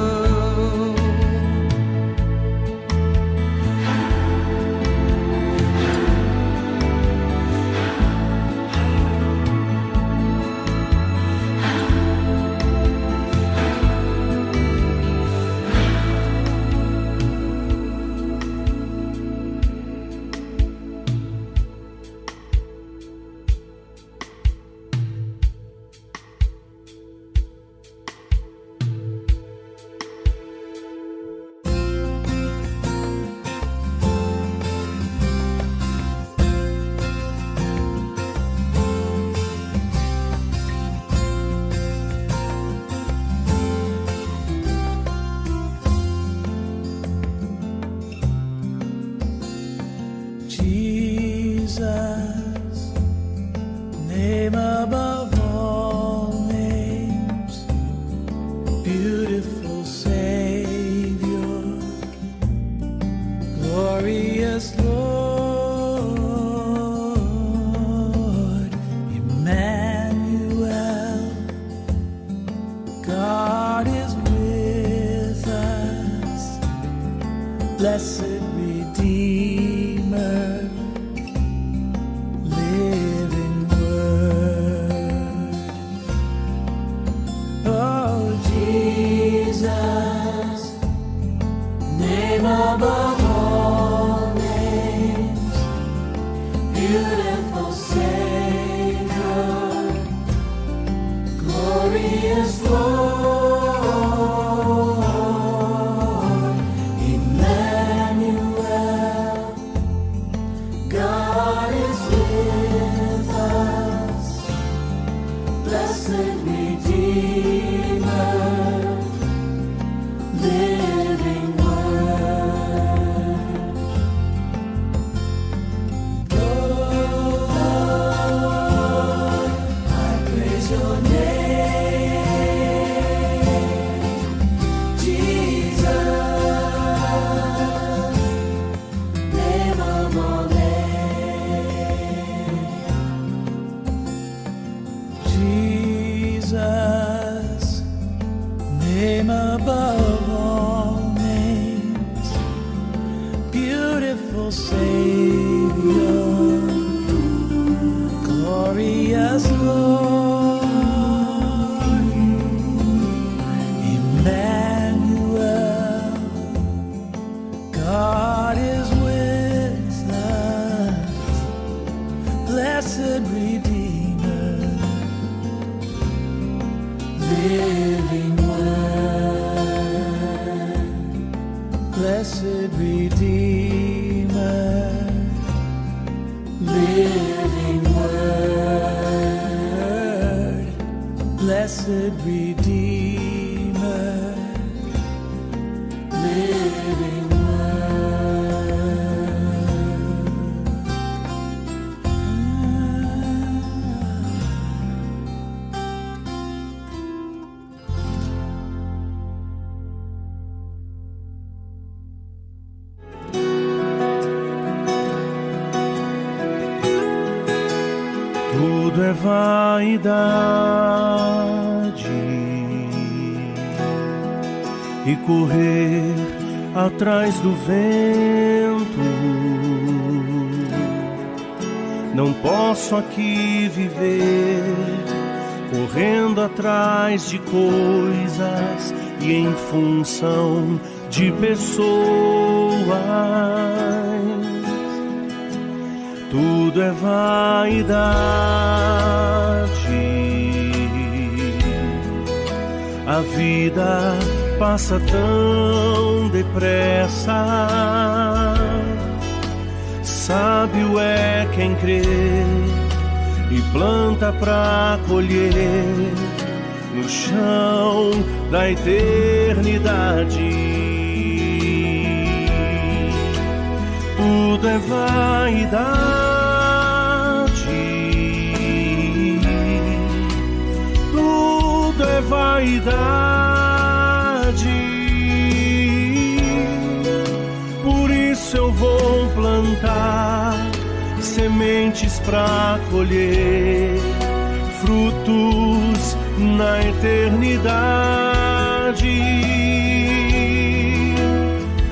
blessed Redeemer, living Word. blessed Redeemer, living word, blessed Redeemer.
Atrás do vento. Não posso aqui viver correndo atrás de coisas e em função de pessoas. Tudo é vaidade. A vida passa tão depressa. Sábio é quem crê e planta pra colher no chão da eternidade. Tudo é vaidade. Tudo é vaidade. Isso eu vou plantar sementes pra colher frutos na eternidade.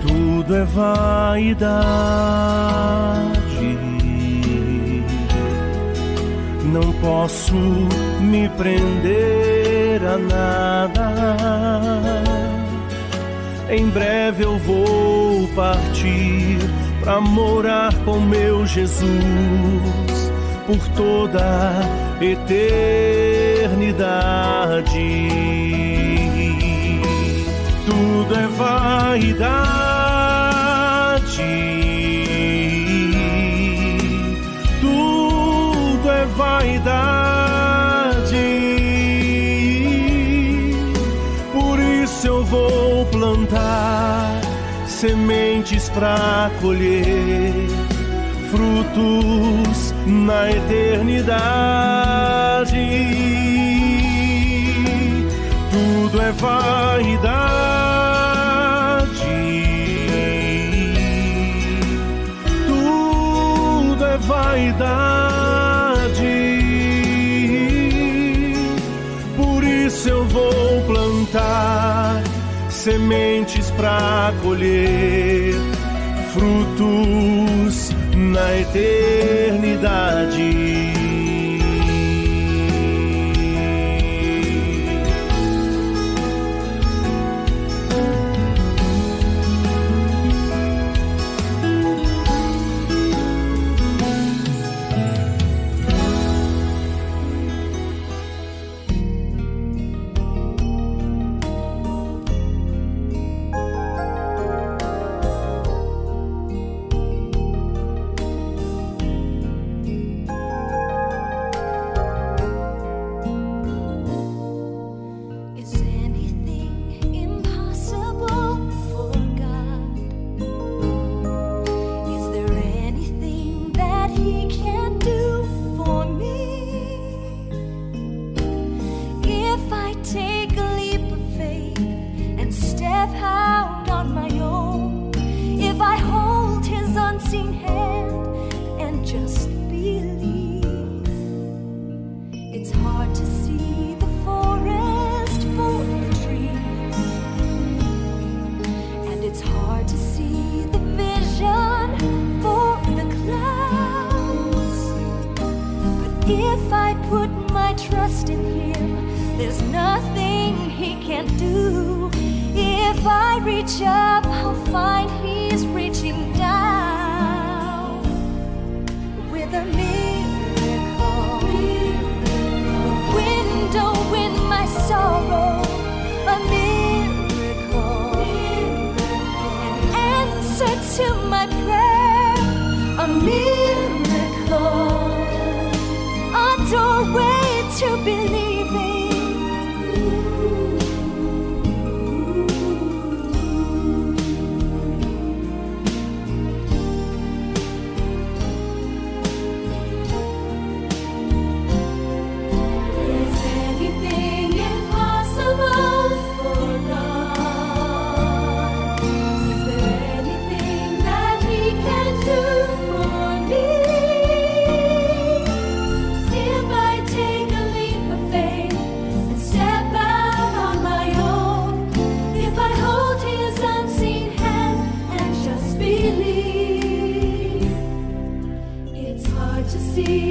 Tudo é vaidade. Não posso me prender a nada. Em breve eu vou partir para morar com meu Jesus por toda eternidade. Tudo é vaidade. Tudo é vaidade. Vou plantar sementes para colher frutos na eternidade. Tudo é vaidade. Sementes para colher frutos na eternidade.
see.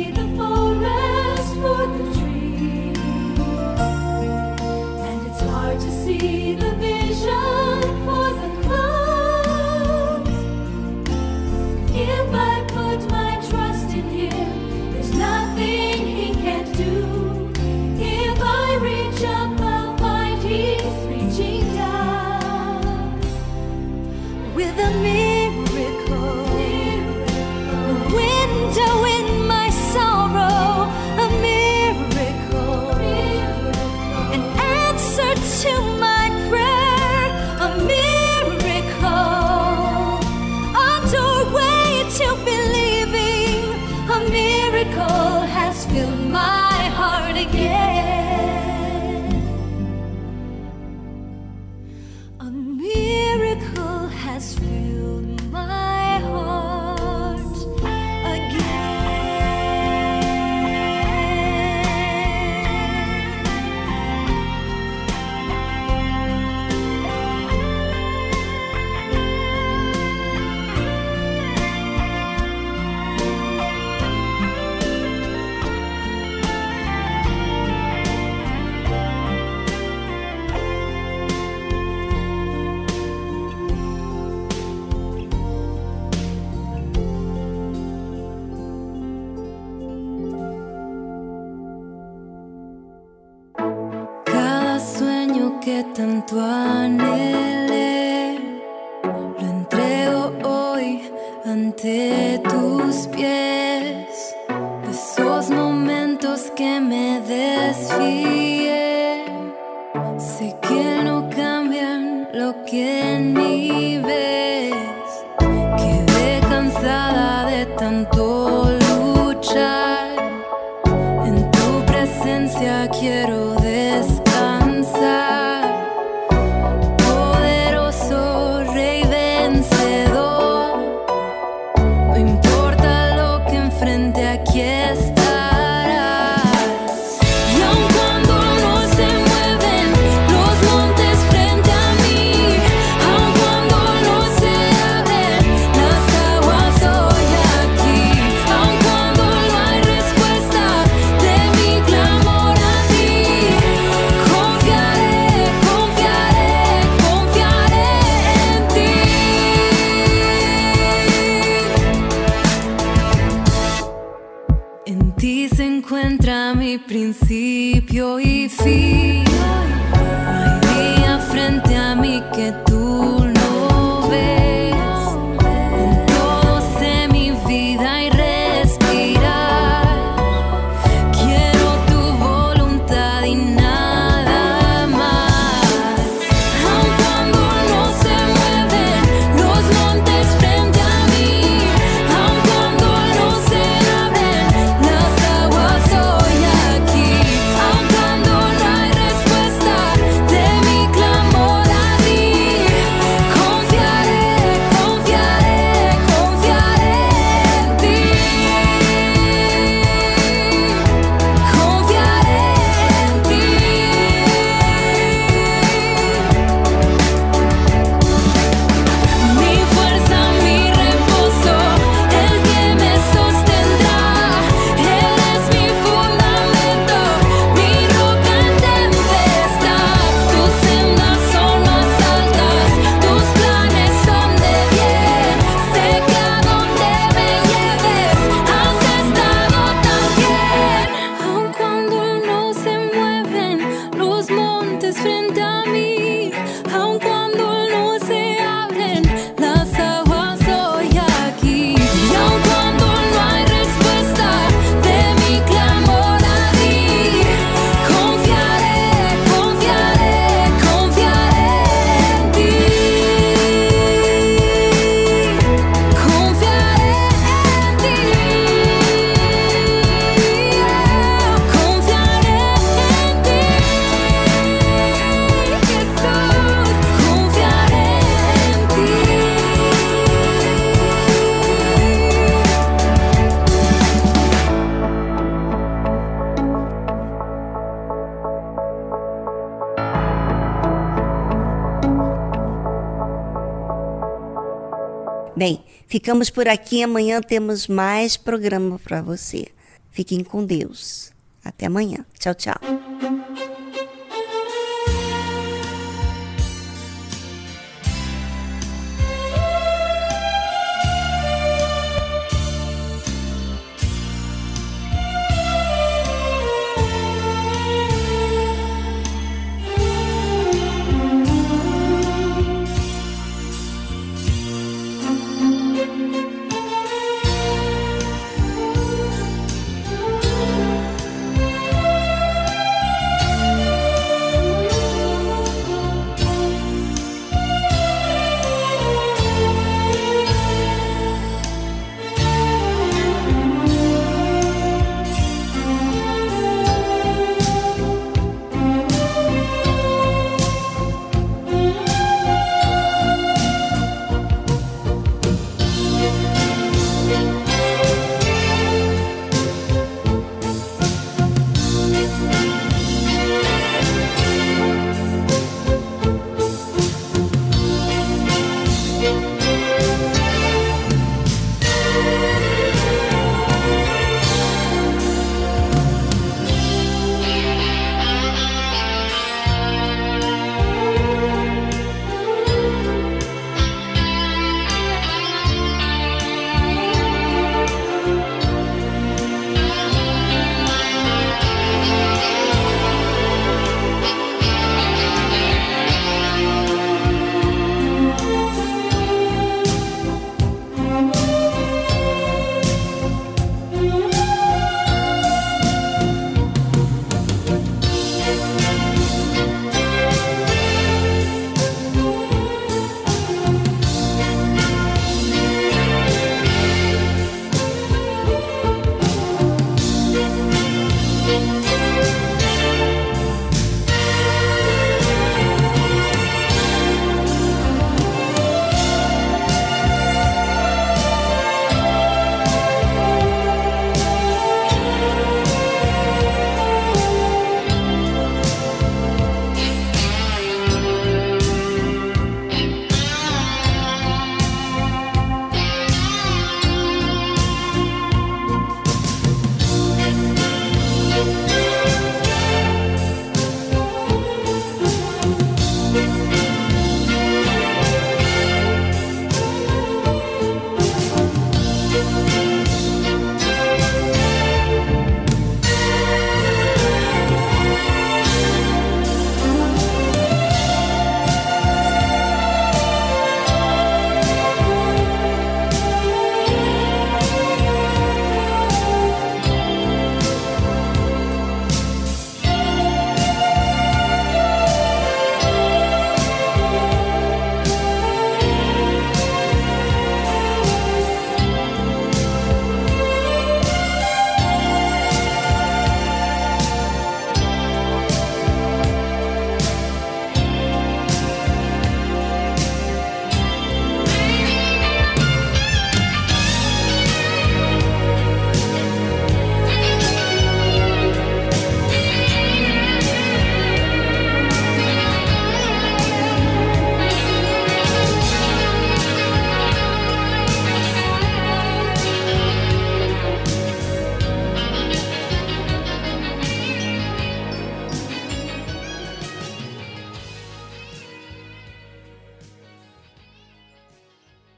Ficamos por aqui. Amanhã temos mais programa para você. Fiquem com Deus. Até amanhã. Tchau, tchau.